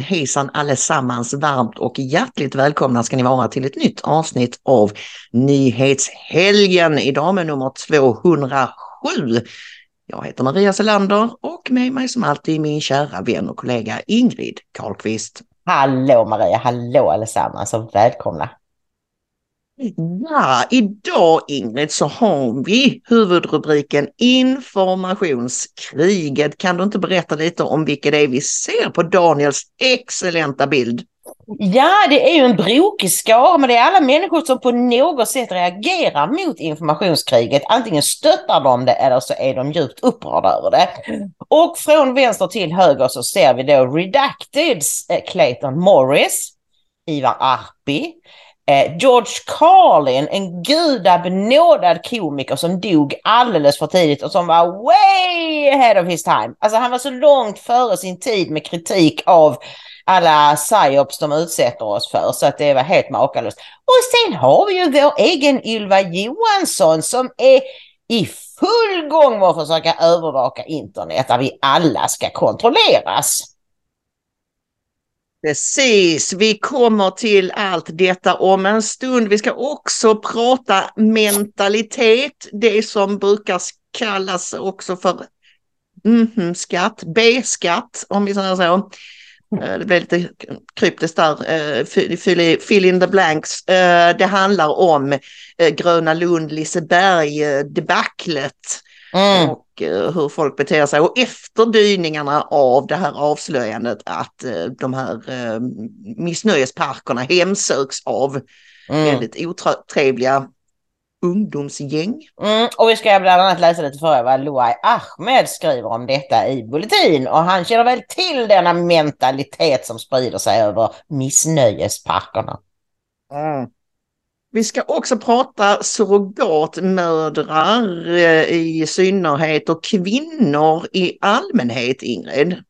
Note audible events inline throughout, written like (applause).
Hejsan hejsan allesammans, varmt och hjärtligt välkomna ska ni vara till ett nytt avsnitt av Nyhetshelgen. Idag med nummer 207. Jag heter Maria Selander och med mig som alltid min kära vän och kollega Ingrid Carlqvist. Hallå Maria, hallå allesammans och välkomna. Ja, idag Ingrid så har vi huvudrubriken Informationskriget. Kan du inte berätta lite om vilket det är vi ser på Daniels excellenta bild? Ja, det är ju en brokig skara, men det är alla människor som på något sätt reagerar mot informationskriget. Antingen stöttar de det eller så är de djupt upprörda över det. Och från vänster till höger så ser vi då Redacteds eh, Clayton Morris, Ivar Arpi, Eh, George Carlin, en gudabenådad komiker som dog alldeles för tidigt och som var way ahead of his time. Alltså han var så långt före sin tid med kritik av alla psyops de utsätter oss för så att det var helt makalöst. Och sen har vi ju vår egen Ylva Johansson som är i full gång med att försöka övervaka internet där vi alla ska kontrolleras. Precis, vi kommer till allt detta om en stund. Vi ska också prata mentalitet, det som brukar kallas också för mm, skatt, B-skatt om vi säger så. Eh, det blev lite kryptiskt där, eh, fill in the blanks. Eh, det handlar om Gröna Lund, Liseberg, debaclet. Mm. Och hur folk beter sig och efterdyningarna av det här avslöjandet att de här missnöjesparkerna hemsöks av mm. väldigt otrevliga ungdomsgäng. Mm, och vi ska bland annat läsa lite för vad Luai Ahmed skriver om detta i Bulletin och han känner väl till denna mentalitet som sprider sig över missnöjesparkerna. Mm. Vi ska också prata surrogatmödrar eh, i synnerhet och kvinnor i allmänhet, Ingrid.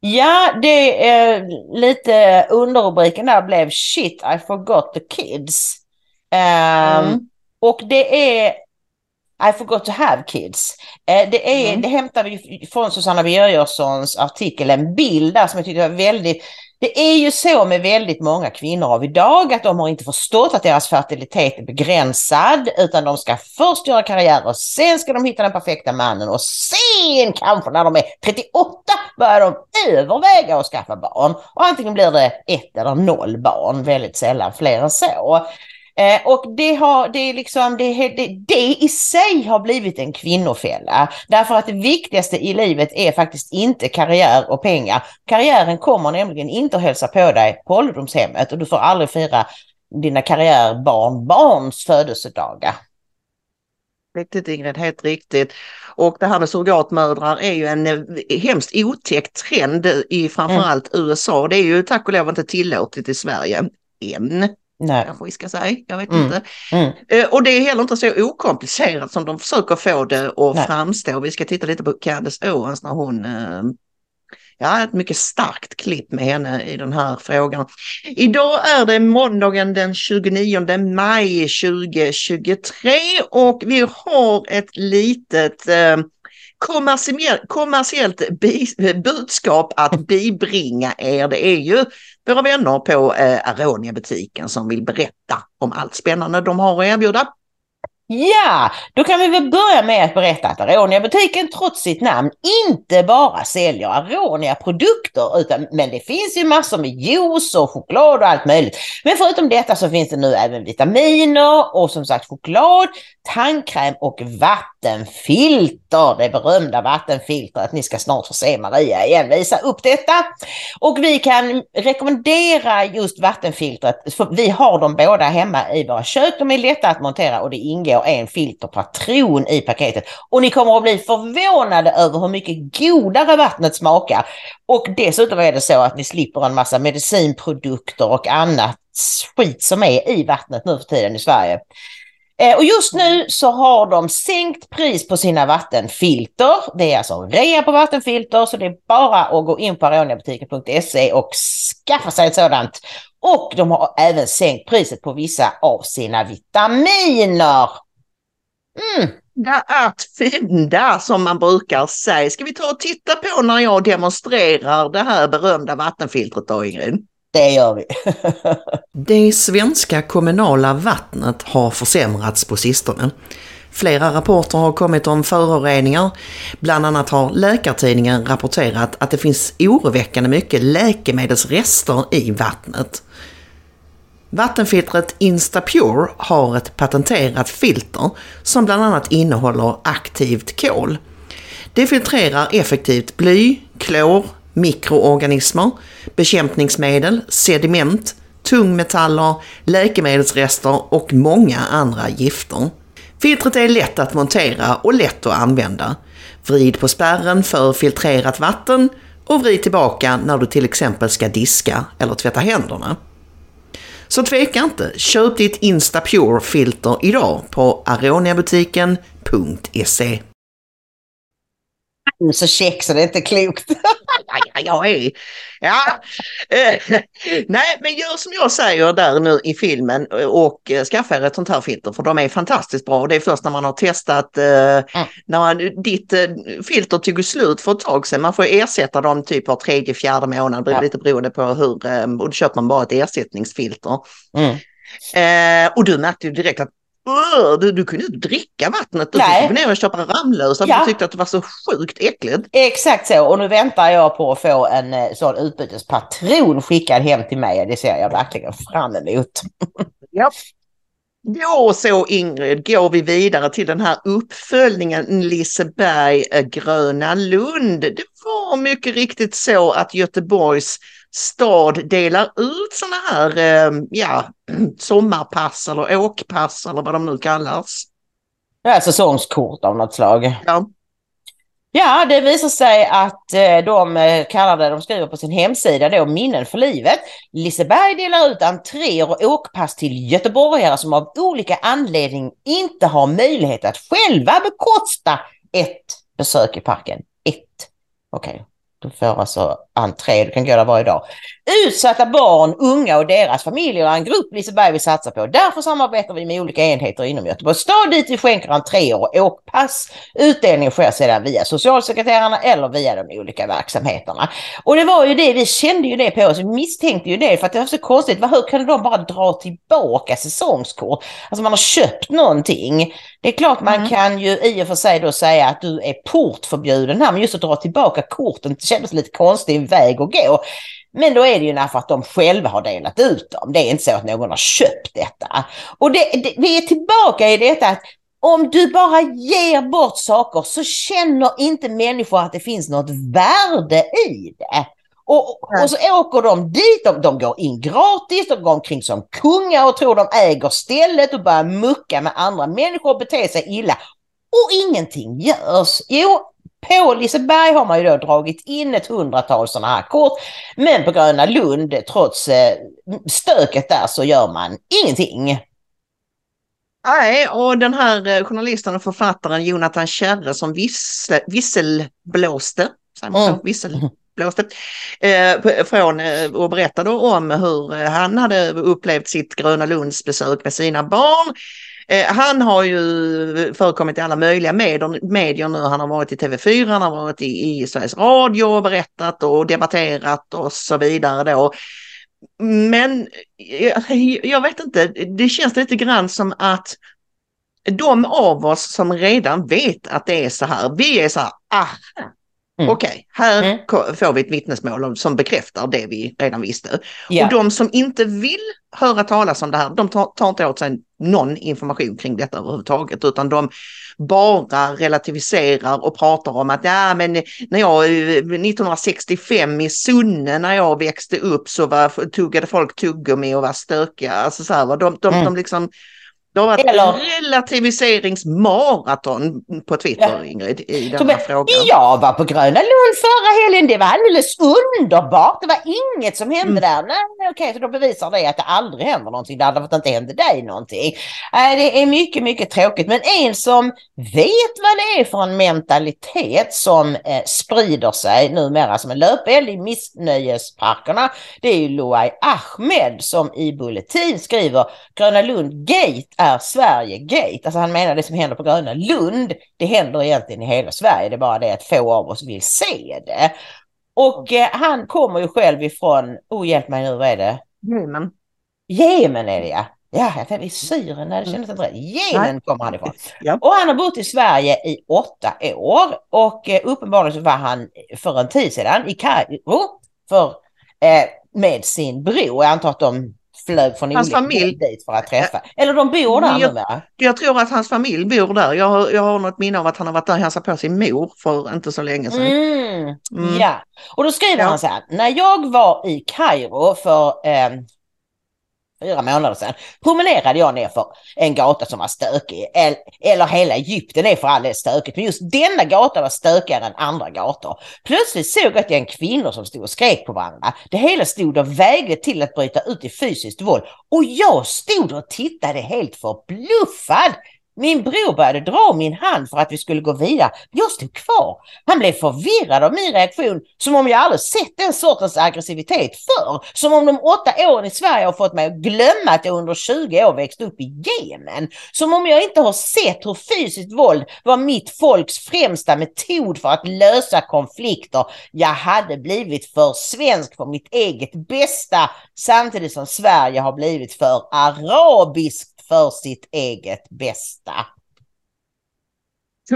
Ja, det är lite underrubriken där blev Shit I forgot the kids. Um, mm. Och det är I forgot to have kids. Uh, det, är, mm. det hämtar vi från Susanna Birgerssons artikel, en bild där som jag tycker var väldigt det är ju så med väldigt många kvinnor av idag att de har inte förstått att deras fertilitet är begränsad utan de ska först göra karriär och sen ska de hitta den perfekta mannen och sen kanske när de är 38 börjar de överväga att skaffa barn. Och antingen blir det ett eller noll barn, väldigt sällan fler än så. Eh, och det, har, det, är liksom, det, det, det i sig har blivit en kvinnofälla. Därför att det viktigaste i livet är faktiskt inte karriär och pengar. Karriären kommer nämligen inte att hälsa på dig på ålderdomshemmet och du får aldrig fira dina karriärbarnbarns födelsedagar. Riktigt Ingrid, helt riktigt. Och det här med surrogatmödrar är ju en eh, hemskt otäck trend i framförallt mm. USA. Det är ju tack och lov inte tillåtet i Sverige än. Nej. Kanske vi ska säga, jag vet mm. inte. Mm. Eh, och det är heller inte så okomplicerat som de försöker få det att Nej. framstå. Vi ska titta lite på Candace Owens när hon eh, Ja, ett mycket starkt klipp med henne i den här frågan. Idag är det måndagen den 29 maj 2023 och vi har ett litet eh, kommersiellt budskap att (laughs) bibringa er. Det är ju våra vänner på eh, Aronia-butiken som vill berätta om allt spännande de har att erbjuda. Ja, då kan vi väl börja med att berätta att Aronia-butiken trots sitt namn inte bara säljer Aronia-produkter, utan, men det finns ju massor med juice och choklad och allt möjligt. Men förutom detta så finns det nu även vitaminer och som sagt choklad, tandkräm och vattenfilter. Det berömda vattenfiltret. Ni ska snart få se Maria igen visa upp detta. Och vi kan rekommendera just vattenfiltret, för vi har dem båda hemma i våra kök. De är lätta att montera och det ingår en filterpatron i paketet. Och ni kommer att bli förvånade över hur mycket godare vattnet smakar. Och dessutom är det så att ni slipper en massa medicinprodukter och annat skit som är i vattnet nu för tiden i Sverige. Eh, och just nu så har de sänkt pris på sina vattenfilter. Det är alltså rea på vattenfilter så det är bara att gå in på aroniabutiken.se och skaffa sig ett sådant. Och de har även sänkt priset på vissa av sina vitaminer. Mm. Det är att fynda som man brukar säga. Ska vi ta och titta på när jag demonstrerar det här berömda vattenfiltret då Ingrid? Det gör vi. (laughs) det svenska kommunala vattnet har försämrats på sistone. Flera rapporter har kommit om föroreningar. Bland annat har Läkartidningen rapporterat att det finns oroväckande mycket läkemedelsrester i vattnet. Vattenfiltret Instapure har ett patenterat filter som bland annat innehåller aktivt kol. Det filtrerar effektivt bly, klor, mikroorganismer, bekämpningsmedel, sediment, tungmetaller, läkemedelsrester och många andra gifter. Filtret är lätt att montera och lätt att använda. Vrid på spärren för filtrerat vatten och vrid tillbaka när du till exempel ska diska eller tvätta händerna. Så tveka inte, köp ditt Instapure-filter idag på aroniabutiken.se så check så det är inte klokt. (laughs) ja, jag är... Ja. Eh, nej, men gör som jag säger där nu i filmen och eh, skaffa er ett sånt här filter för de är fantastiskt bra. Det är först när man har testat, eh, mm. när man, ditt filter tog slut för ett tag sedan. Man får ersätta dem typ var tredje, fjärde månad, ja. lite beroende på hur, och då köper man bara ett ersättningsfilter. Mm. Eh, och du märkte ju direkt att du, du kunde inte dricka vattnet. Du fick gå ner och köpa Ramlösa ja. du tyckte att det var så sjukt äckligt. Exakt så och nu väntar jag på att få en eh, sån utbytespatron skickad hem till mig. Det ser jag verkligen fram emot. (laughs) ja. Då så Ingrid går vi vidare till den här uppföljningen Liseberg eh, Gröna Lund. Det var mycket riktigt så att Göteborgs stad delar ut sådana här eh, ja, (clears throat) sommarpass eller åkpass eller vad de nu kallas. Ja, säsongskort av något slag. Ja. Ja, det visar sig att eh, de eh, kallar det, de skriver på sin hemsida då, Minnen för livet. Liseberg delar ut entréer och åkpass till göteborgare som av olika anledning inte har möjlighet att själva bekosta ett besök i parken. Ett. Okej. Okay. Du får alltså entré, du kan gå där varje dag. Utsatta barn, unga och deras familjer är en grupp Liseberg vill satsa på. Därför samarbetar vi med olika enheter inom Göteborgs stad dit vi skänker entréer och åkpass. Utdelningen sker sedan via socialsekreterarna eller via de olika verksamheterna. Och det var ju det, vi kände ju det på oss, vi misstänkte ju det för att det var så konstigt. Hur kan de bara dra tillbaka säsongskort? Alltså man har köpt någonting. Det är klart man mm. kan ju i och för sig då säga att du är portförbjuden här, men just att dra tillbaka korten det kändes lite konstig väg att gå. Men då är det ju för att de själva har delat ut dem. Det är inte så att någon har köpt detta. Och det, det, vi är tillbaka i detta att om du bara ger bort saker så känner inte människor att det finns något värde i det. Och, och så åker de dit, de, de går in gratis, de går omkring som kungar och tror de äger stället och börjar mucka med andra människor och bete sig illa. Och ingenting görs. Jo, på Liseberg har man ju då dragit in ett hundratal sådana här kort. Men på Gröna Lund, trots eh, stöket där, så gör man ingenting. Nej, och den här eh, journalisten och författaren Jonathan Kärre som vissel, visselblåste, mm. visselblåste eh, från, eh, och berättade om hur han hade upplevt sitt Gröna Lunds besök med sina barn. Eh, han har ju förekommit i alla möjliga medier, medier nu. Han har varit i TV4, han har varit i, i Sveriges Radio och berättat och debatterat och så vidare då. Men jag, jag vet inte, det känns lite grann som att de av oss som redan vet att det är så här, vi är så här, ah, Mm. okej, här Mm. får vi ett vittnesmål som bekräftar det vi redan visste. Ja. Och de som inte vill höra talas om det här, de tar, tar inte åt sig någon information kring detta överhuvudtaget, utan de bara relativiserar och pratar om att ja, men när jag eh, 1965 i Sunne när jag växte upp så var, tuggade folk tuggummi och var stökiga. Alltså så här, de, de, Mm. de liksom det har varit Eller- relativiseringsmaraton på Twitter, Ja. Ingrid, i Som denna är- frågan. Jag var på Gröna Lund förra helgen. Det var alldeles underbart. Det var inget som hände Mm. där. Nej, okej, så då bevisar det att det aldrig händer någonting där för att det inte hände dig någonting. Det är mycket, mycket tråkigt. Men en som vet vad det är för en mentalitet som eh, sprider sig numera som en löpeld i missnöjesparkerna. Det är ju Loai Ahmed som i Bulletin skriver Gröna Lund Gate är Sverige Gate. Alltså han menar det som händer på Gröna Lund, det händer egentligen i hela Sverige. Det är bara det att få av oss vill se det. Och eh, han kommer ju själv ifrån, oh hjälp mig nu, vad är det? Jemen. Jemen är det ja. Ja, jag tänkte i Syrien, nej det kändes inte rätt. Jemen kommer han ifrån. Ja. Och han har bott i Sverige i åtta år och eh, uppenbarligen så var han för en tid sedan i Kairo för, eh, med sin bror. Jag antar att de flög från Hans olika familj. dit för att träffa. Eller de bor där Jag- numera. Jag tror att hans familj bor där. Jag har, jag har något minne av att han har varit där och hälsat på sin mor för inte så länge sedan. Mm, Mm. Ja, och då skriver Ja. han så här. När jag var i Kairo för eh, fyra månader sedan promenerade jag ner för en gata som var stökig. Eller, eller hela Egypten är för all del stökigt, men just denna gata var stökigare än andra gator. Plötsligt såg jag ett en kvinnor som stod och skrek på varandra. Det hela stod och vägde till att bryta ut i fysiskt våld. Och jag stod och tittade helt förbluffad. Min bror började dra min hand för att vi skulle gå vidare. Jag stod kvar. Han blev förvirrad av min reaktion som om jag aldrig sett den sortens aggressivitet förr. Som om de åtta åren i Sverige har fått mig att glömma att jag under 20 år växte upp i Jemen. Som om jag inte har sett hur fysiskt våld var mitt folks främsta metod för att lösa konflikter. Jag hade blivit för svensk för mitt eget bästa samtidigt som Sverige har blivit för arabiskt för sitt eget bästa.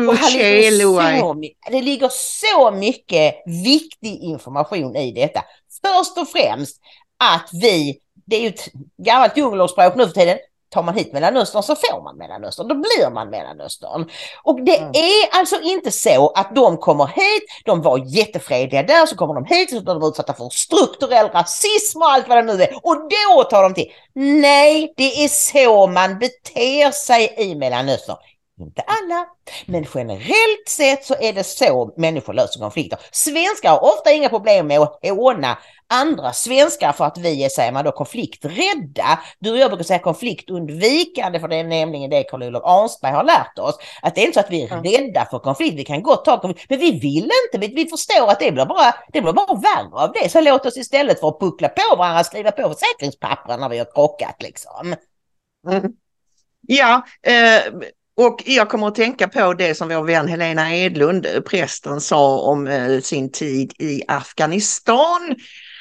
Och här ligger så det ligger så mycket viktig information i detta. Först och främst att vi, det är ju ett gammalt djungelordspråk nu för tiden, tar man hit Mellanöstern så får man Mellanöstern, då blir man Mellanöstern. Och det Mm. är alltså inte så att de kommer hit, de var jättefredliga där, så kommer de hit så blir de utsatta för strukturell rasism och allt vad det nu är. Och då tar de till. Nej, det är så man beter sig i Mellanöstern. Inte alla, men generellt sett så är det så människor löser konflikter. Svenskar har ofta inga problem med att håna andra svenskar för att vi är, säger man då, konflikträdda. Du och jag brukar säga konfliktundvikande för det är nämligen det Carl-Olof Arnstberg har lärt oss. Att det är inte så att vi är rädda för konflikt, vi kan gott ta konflikt, men vi vill inte, vi, vi förstår att det blir, bara, det blir bara värre av det. Så låt oss istället för att puckla på varandra skriva på försäkringspapper när vi har krockat liksom. Mm. Ja, eh, och jag kommer att tänka på det som vår vän Helena Edlund, eh, prästen, sa om eh, sin tid i Afghanistan.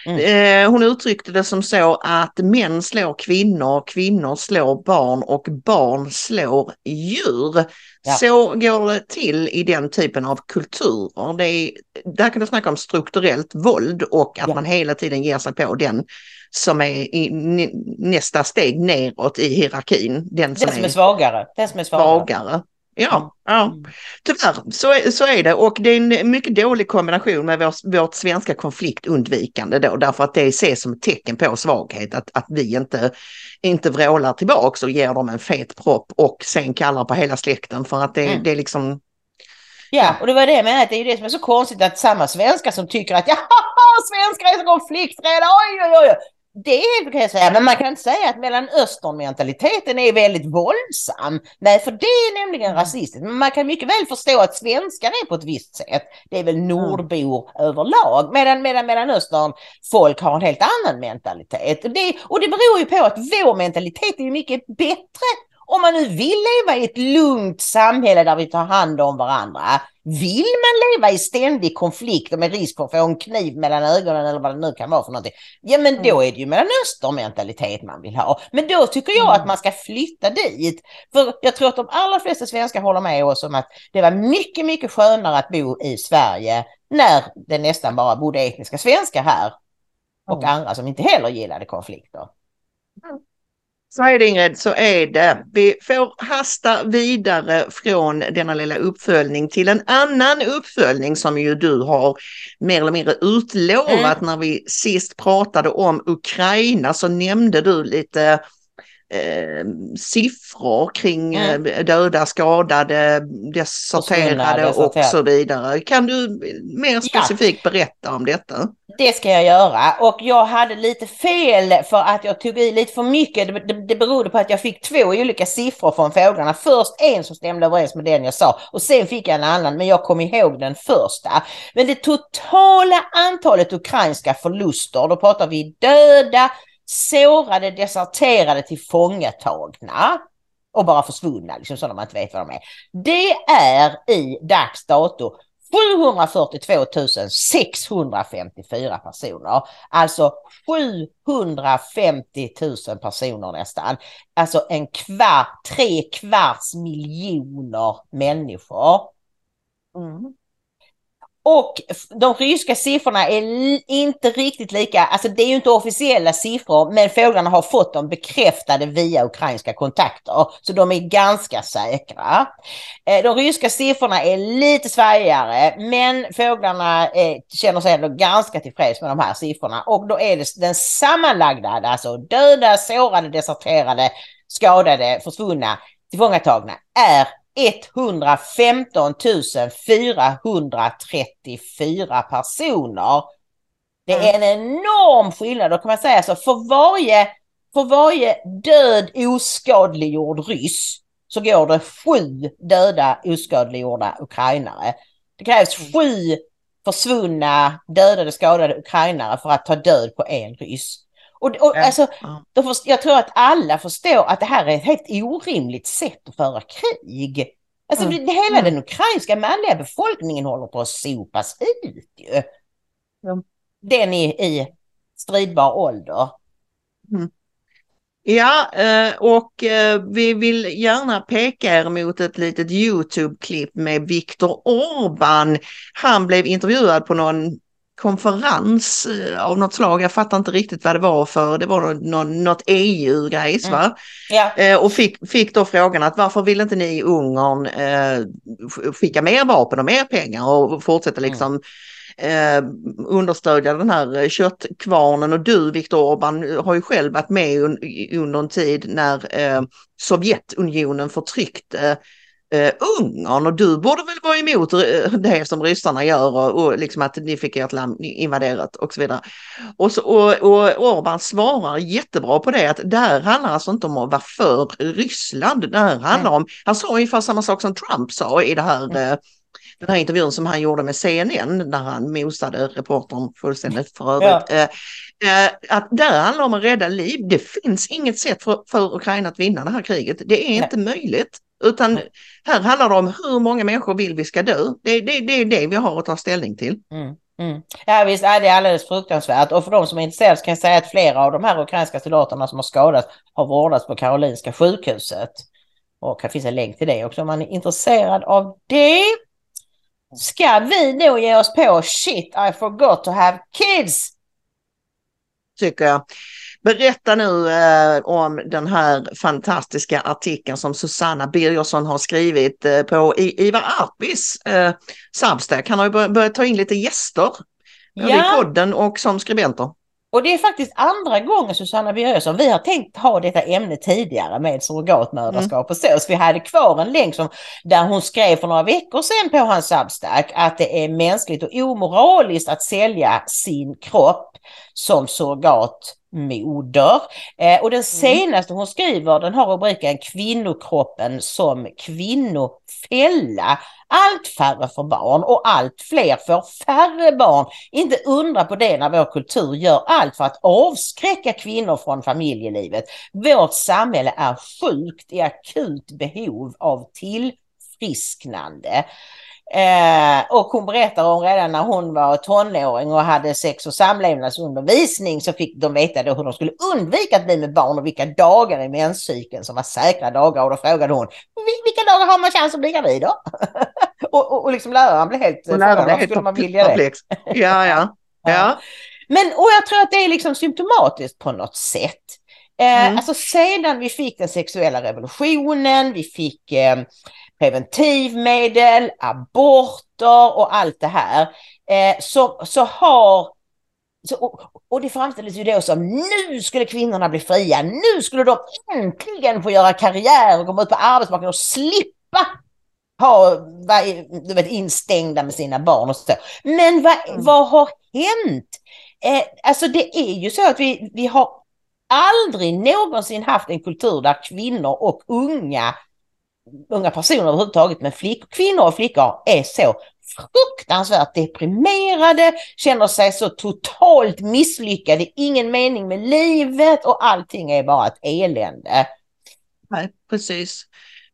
Mm. Eh, hon uttryckte det som så att män slår kvinnor, kvinnor slår barn och barn slår djur. Ja. Så går det till i den typen av kulturer. Det är, där kan du snacka om strukturellt våld och att Ja. man hela tiden ger sig på den som är i nä- nästa steg neråt i hierarkin. Den som, Den som är svagare. Den som är svagare. svagare. Ja, ja. Mm. tyvärr så är, så är det och det är en mycket dålig kombination med vår, vårt svenska konfliktundvikande då därför att det ses som ett tecken på svaghet att, att vi inte, inte vrålar tillbaks och ger dem en fet propp och sen kallar på hela släkten för att det, Mm. det är liksom Ja, och det var det jag menade, det är ju det som är så konstigt att samma svenskar som tycker att ja, svenskar är så konflikträdda, oj, oj, oj. Det kan jag säga, men man kan inte säga att Mellanöstern-mentaliteten är väldigt våldsam. Nej, för det är nämligen rasistiskt. Men man kan mycket väl förstå att svenskar är på ett visst sätt. Det är väl nordbor överlag. Medan, medan Mellanöstern-folk har en helt annan mentalitet. Och det, och det beror ju på att vår mentalitet är mycket bättre om man nu vill leva i ett lugnt samhälle där vi tar hand om varandra, Vill man leva i ständig konflikt och med risk för att få en kniv mellan ögonen eller vad det nu kan vara för någonting. Ja men då är det ju mellanöstern-mentalitet man vill ha. Men då tycker jag att man ska flytta dit. För jag tror att de allra flesta svenskar håller med oss om att det var mycket, mycket skönare att bo i Sverige när det nästan bara bodde etniska svenskar här. Och andra som inte heller gillade konflikter. Så är det Ingrid, så är det. Vi får hasta vidare från denna lilla uppföljning till en annan uppföljning som ju du har mer eller mindre utlovat. Mm. När vi sist pratade om Ukraina så nämnde du lite eh, siffror kring mm. Eh, döda, skadade, deserterade och, och så vidare. Kan du mer specifikt ja. berätta om detta? Det ska jag göra och jag hade lite fel för att jag tog i lite för mycket. Det, det, det berodde på att jag fick två olika siffror från fåglarna. Först en som stämde överens med den jag sa och sen fick jag en annan men jag kom ihåg den första. Men det totala antalet ukrainska förluster, då pratar vi döda, sårade, deserterade, tillfångatagna och bara försvunna, liksom sådana man inte vet vad de är. Det är i dags dato 742 654 personer. Alltså 750 000 personer nästan. Alltså en kvart, tre kvarts miljoner människor. Mm. Och de ryska siffrorna är inte riktigt lika, alltså det är ju inte officiella siffror, men fåglarna har fått dem bekräftade via ukrainska kontakter, så de är ganska säkra. Eh, de ryska siffrorna är lite svajigare, men fåglarna är, känner sig ändå ganska tillfreds med de här siffrorna. Och då är det den sammanlagda, alltså döda, sårade, deserterade, skadade, försvunna, tillfångatagna, är 115 434 personer. Det är en enorm skillnad. Då kan man säga så för varje, för varje död oskadliggjord ryss så går det sju döda oskadliggjorda ukrainare. Det krävs mm. sju försvunna, dödade, skadade ukrainare för att ta död på en ryss. Och, och ja. alltså, ja. Först, jag tror att alla förstår att det här är ett helt orimligt sätt att föra krig. Alltså mm. det, hela mm. den ukrainska manliga befolkningen håller på att sopas ut ju. Ja. Den i, i stridbar ålder. Mm. Ja, eh, och eh, vi vill gärna peka er mot ett litet Youtube-klipp med Viktor Orban. Han blev intervjuad på någon konferens eh, av något slag. Jag fattar inte riktigt vad det var för, det var någon, något EU-grejs mm. va? Eh, och fick, fick då frågan att varför vill inte ni i Ungern eh, skicka mer vapen och mer pengar och fortsätta mm. liksom eh, understödja den här köttkvarnen och du Viktor Orban har ju själv varit med un, under en tid när eh, Sovjetunionen förtryckte eh, Ungern och du borde väl vara emot eh, det som ryssarna gör och, och liksom att ni fick ert land invaderat och så vidare. Och, så, och, och Orban svarar jättebra på det att det här handlar alltså inte om att vara för Ryssland. Det här handlar om, han sa ungefär samma sak som Trump sa i det här mm. eh, den här intervjun som han gjorde med CNN när han mosade reportern fullständigt för övrigt. Ja. Eh, eh, att där handlar om att rädda liv. Det finns inget sätt för, för Ukraina att vinna det här kriget. Det är Nej. inte möjligt. Utan här handlar det om hur många människor vill vi ska dö. Det, det, det är det vi har att ta ställning till. Mm. Mm. Ja visst, det är alldeles fruktansvärt och för de som är intresserade kan jag säga att flera av de här ukrainska soldaterna som har skadats har vårdats på Karolinska sjukhuset. Och det finns en länk till det också om man är intresserad av det. Ska vi då ge oss på shit I forgot to have kids? Tycker jag. Berätta nu eh, om den här fantastiska artikeln som Susanna Birgersson har skrivit eh, på I Ivar Arpis eh, Substack. Han har ju börjat ta in lite gäster ja. i podden och som skribenter. Och det är faktiskt andra gången Susanna Birgersson, vi har tänkt ha detta ämne tidigare med surrogatmödraskap mm. och så. Så vi hade kvar en länk som, där hon skrev för några veckor sedan på hans Substack att det är mänskligt och omoraliskt att sälja sin kropp som surrogat moder. Eh, och den mm. senaste hon skriver den har rubriken Kvinnokroppen som kvinnofälla. Allt färre för barn och allt fler får färre barn. Inte undra på det när vår kultur gör allt för att avskräcka kvinnor från familjelivet. Vårt samhälle är sjukt i akut behov av tillfrisknande. Eh, och hon berättar om redan när hon var tonåring och hade sex och samlevnadsundervisning så fick de veta då hur de skulle undvika att bli med barn och vilka dagar i menscykeln som var säkra dagar. Och då frågade hon vilka dagar har man chans att bli gravid då? (laughs) och, och, och liksom läraren blev helt blev skulle man vilja det? Ja, (laughs) ja. ja. Men och jag tror att det är liksom symptomatiskt på något sätt. Eh, Mm. Alltså sedan vi fick den sexuella revolutionen, vi fick eh, preventivmedel, aborter och allt det här. Eh, så, så har, så, och, det framställdes ju då som nu skulle kvinnorna bli fria, nu skulle de äntligen få göra karriär och komma ut på arbetsmarknaden och slippa ha, du vet, instängda med sina barn och så. Men vad, Mm. vad har hänt? Eh, alltså det är ju så att vi, vi har aldrig någonsin haft en kultur där kvinnor och unga, unga personer överhuvudtaget, men flick, kvinnor och flickor är så fruktansvärt deprimerade, känner sig så totalt misslyckade, ingen mening med livet och allting är bara ett elände. Nej, precis.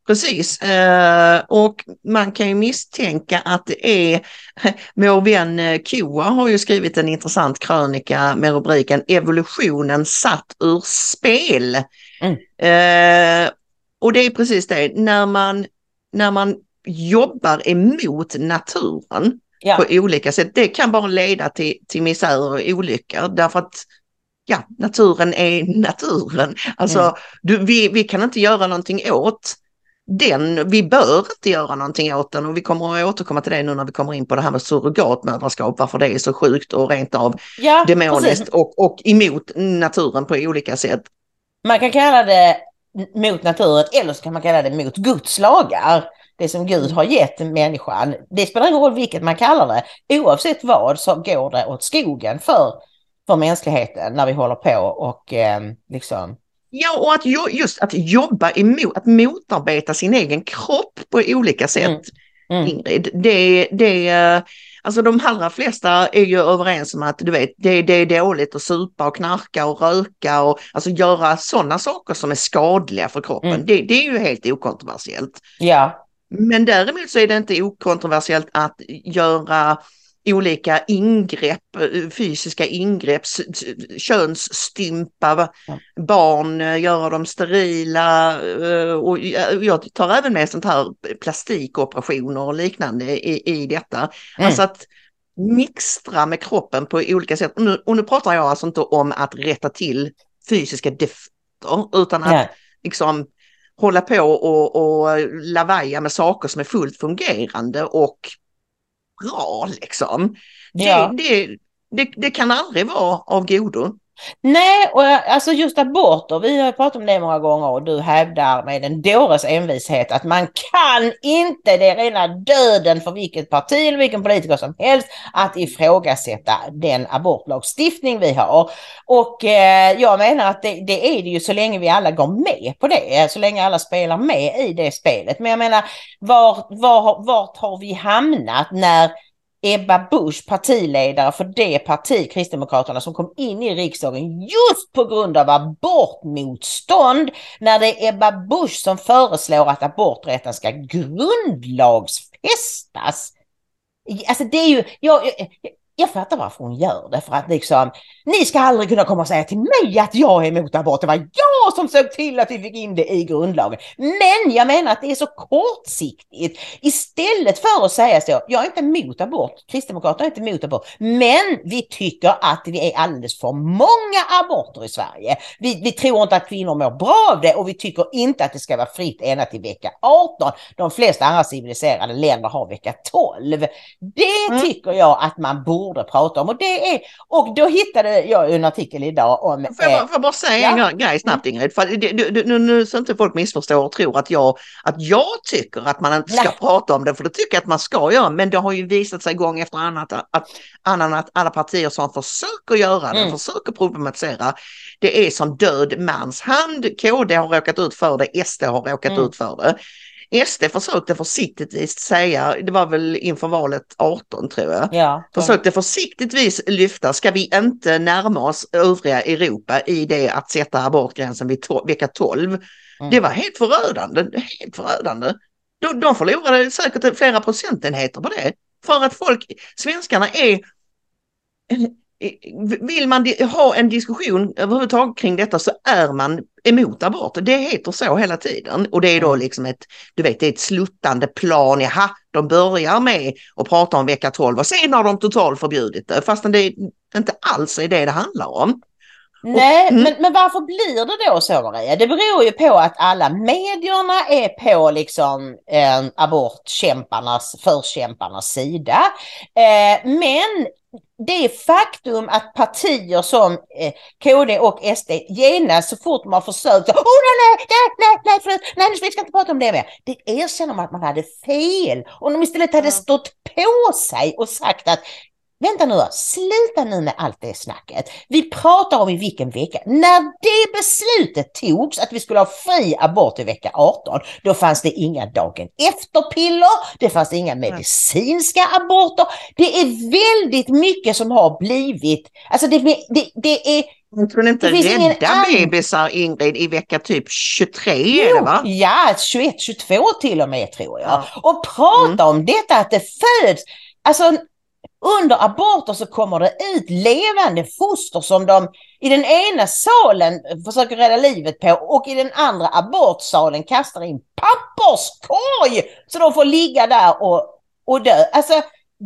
Precis, eh, och man kan ju misstänka att det är, (laughs) vår vän eh, Koa har ju skrivit en intressant krönika med rubriken Evolutionen satt ur spel. Mm. Och det är precis det, när man, när man jobbar emot naturen Ja, på olika sätt, det kan bara leda till, till misär och olyckor därför att ja, naturen är naturen. Alltså, Mm. du, vi, vi kan inte göra någonting åt den, vi bör inte göra någonting åt den och vi kommer att återkomma till det nu när vi kommer in på det här med surrogatmödraskap, varför det är så sjukt och rent av ja demoniskt och, och emot naturen på olika sätt. Man kan kalla det mot naturen eller så kan man kalla det mot Guds lagar. Det som Gud har gett människan. Det spelar ingen roll vilket man kallar det. Oavsett vad så går det åt skogen för, för mänskligheten när vi håller på och eh, liksom... Ja, och att just att jobba emot, att motarbeta sin egen kropp på olika sätt. Mm. Mm. Ingrid, det, det, eh, alltså de allra flesta är ju överens om att du vet, det, det är dåligt att supa och knarka och röka och alltså göra sådana saker som är skadliga för kroppen. Mm. Det, det är ju helt okontroversiellt. Ja, Men däremot så är det inte okontroversiellt att göra olika ingrepp, eh, fysiska ingrepp, könsstympa Ja. barn, eh, göra dem sterila eh, och jag jag tar även med sånt här plastikoperationer och liknande i, i detta. Mm. Alltså att mixtra med kroppen på olika sätt. Och nu, och nu pratar jag alltså inte om att rätta till fysiska defekter utan att nej. liksom hålla på och, och lavaja med saker som är fullt fungerande och bra liksom. Ja. Det, det, det, det kan aldrig vara av godo. Nej, och alltså just aborter, vi har ju pratat om det många gånger och du hävdar med en dåres envishet att man kan inte, det är rena döden för vilket parti eller vilken politiker som helst att ifrågasätta den abortlagstiftning vi har. Och eh, jag menar att det, det är det ju så länge vi alla går med på det, så länge alla spelar med i det spelet. Men jag menar, var, var, vart har vi hamnat när Ebba Busch, partiledare för det parti, Kristdemokraterna, som kom in i riksdagen just på grund av abortmotstånd, när det är Ebba Busch som föreslår att aborträtten ska grundlagsfästas. Alltså det är ju, jag, jag, jag fattar varför hon gör det, för att liksom, ni ska aldrig kunna komma och säga till mig att jag är emot abort. Det var jag som såg till att vi fick in det i grundlagen. Men jag menar att det är så kortsiktigt. Istället för att säga så, jag är inte emot abort, Kristdemokraterna är inte emot abort, men vi tycker att det är alldeles för många aborter i Sverige. Vi, vi tror inte att kvinnor mår bra av det och vi tycker inte att det ska vara fritt ända till vecka 18. De flesta andra civiliserade länder har vecka 12. Det Mm. tycker jag att man borde prata om och det är, och då hittade jag en artikel idag om Får jag, eh, får jag bara säga en ja. gre- grej snabbt Ingrid, för det, det, det, nu, nu så inte folk missförstår och tror att jag, att jag tycker att man inte ska Nej. prata om det, för det tycker jag att man ska göra, men det har ju visat sig gång efter annan att, att, annan att alla partier som försöker göra det, Mm. försöker problematisera, det är som död mans hand. KD har råkat ut för det, SD har råkat Mm. ut för det. SD försökte försiktigtvis säga, det var väl inför valet 18 tror jag, ja, försökte försiktigtvis lyfta, ska vi inte närma oss övriga Europa i det att sätta abortgränsen vid to- vecka 12? Mm. Det var helt förödande, helt förödande. De, de förlorade säkert flera procentenheter på det. För att folk, svenskarna är vill man ha en diskussion överhuvudtaget kring detta så är man emot abort. Det heter så hela tiden och det är då Mm. liksom ett, du vet, det är ett sluttande plan. Jaha, de börjar med att prata om vecka 12 och sen har de totalt förbjudit det fastän det inte alls är det det handlar om. Nej, Mm. men, men varför blir det då så Maria? Det beror ju på att alla medierna är på liksom eh, abortkämparnas, förkämparnas sida. Eh, men det faktum att partier som eh, KD och SD genast så fort man har försökt oh nej, nej, nej, nej, förlåt, nej, vi ska inte prata om det mer. Det erkänner man att man hade fel. Om de istället hade stått på sig och sagt att Vänta nu, sluta nu med allt det snacket. Vi pratar om i vilken vecka. När det beslutet togs att vi skulle ha fri abort i vecka 18, då fanns det inga dagen efter-piller, det fanns inga medicinska aborter. Det är väldigt mycket som har blivit, alltså det, det, det är Jag tror inte Det finns ingen rädda an- bebisar Ingrid i vecka typ 23 är det va? Ja, 21, 22 till och med tror jag. Ja. Och prata om detta att det föds, alltså under aborter så kommer det ut levande foster som de i den ena salen försöker rädda livet på och i den andra abortsalen kastar in papperskorg så de får ligga där och, och dö. Alltså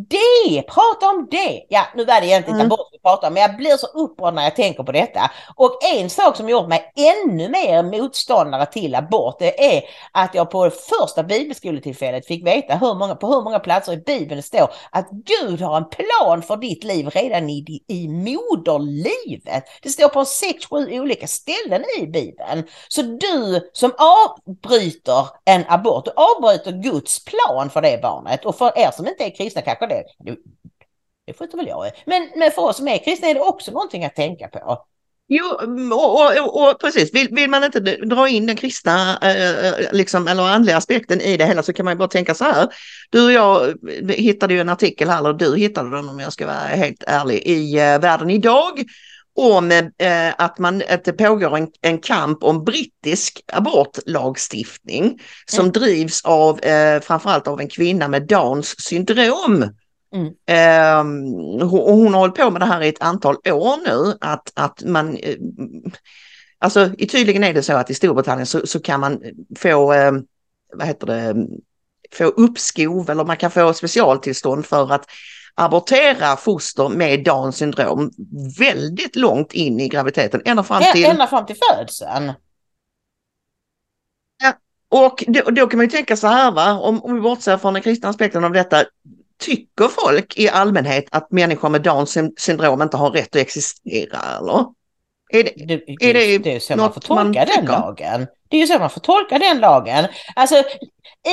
det, prata om det. Ja, nu var det egentligen Mm. abort pratar om, men jag blir så upprörd när jag tänker på detta. Och en sak som gjort mig ännu mer motståndare till abort, det är att jag på det första bibelskoletillfället fick veta hur många, på hur många platser i Bibeln det står att Gud har en plan för ditt liv redan i, i moderlivet. Det står på sex, sju olika ställen i Bibeln. Så du som avbryter en abort, du avbryter Guds plan för det barnet. Och för er som inte är kristna kanske det, det, skjuter väl jag. Men, men för oss som är kristna är det också någonting att tänka på. Jo, och, och, och, och precis, vill, vill man inte dra in den kristna eh, liksom, eller andliga aspekten i det hela så kan man bara tänka så här. Du och jag hittade ju en artikel här, eller du hittade den om jag ska vara helt ärlig, i eh, Världen idag om eh, att, man, att det pågår en, en kamp om brittisk abortlagstiftning som Mm. drivs av eh, framförallt av en kvinna med Downs syndrom. Mm. Hon, och hon har hållit på med det här i ett antal år nu, att, att man eh, Alltså tydligen är det så att i Storbritannien så, så kan man få, eh, vad heter det, få uppskov eller man kan få specialtillstånd för att abortera foster med Downs syndrom väldigt långt in i graviditeten, ända fram till... Ända fram till födseln. Och då, då kan man ju tänka så här, va? Om, om vi bortser från den kristna aspekten av detta, tycker folk i allmänhet att människor med Downs syn- syndrom inte har rätt att existera eller? Är det, Det, Är det det är så man får tolka man den lagen. Det är ju så man får tolka den lagen. Alltså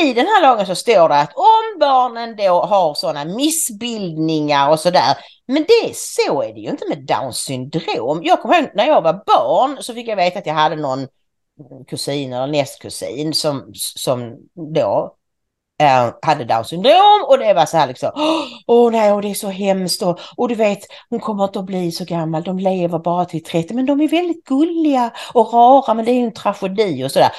i den här lagen så står det att om barnen då har sådana missbildningar och sådär. Men det så är det ju inte med Downs syndrom. Jag kommer ihåg när jag var barn så fick jag veta att jag hade någon kusin eller nästkusin som, som då eh, hade Downs syndrom och det var så här liksom, åh nej, och det är så hemskt och, och du vet, hon kommer inte att bli så gammal, de lever bara till 30, men de är väldigt gulliga och rara, men det är ju en tragedi och sådär.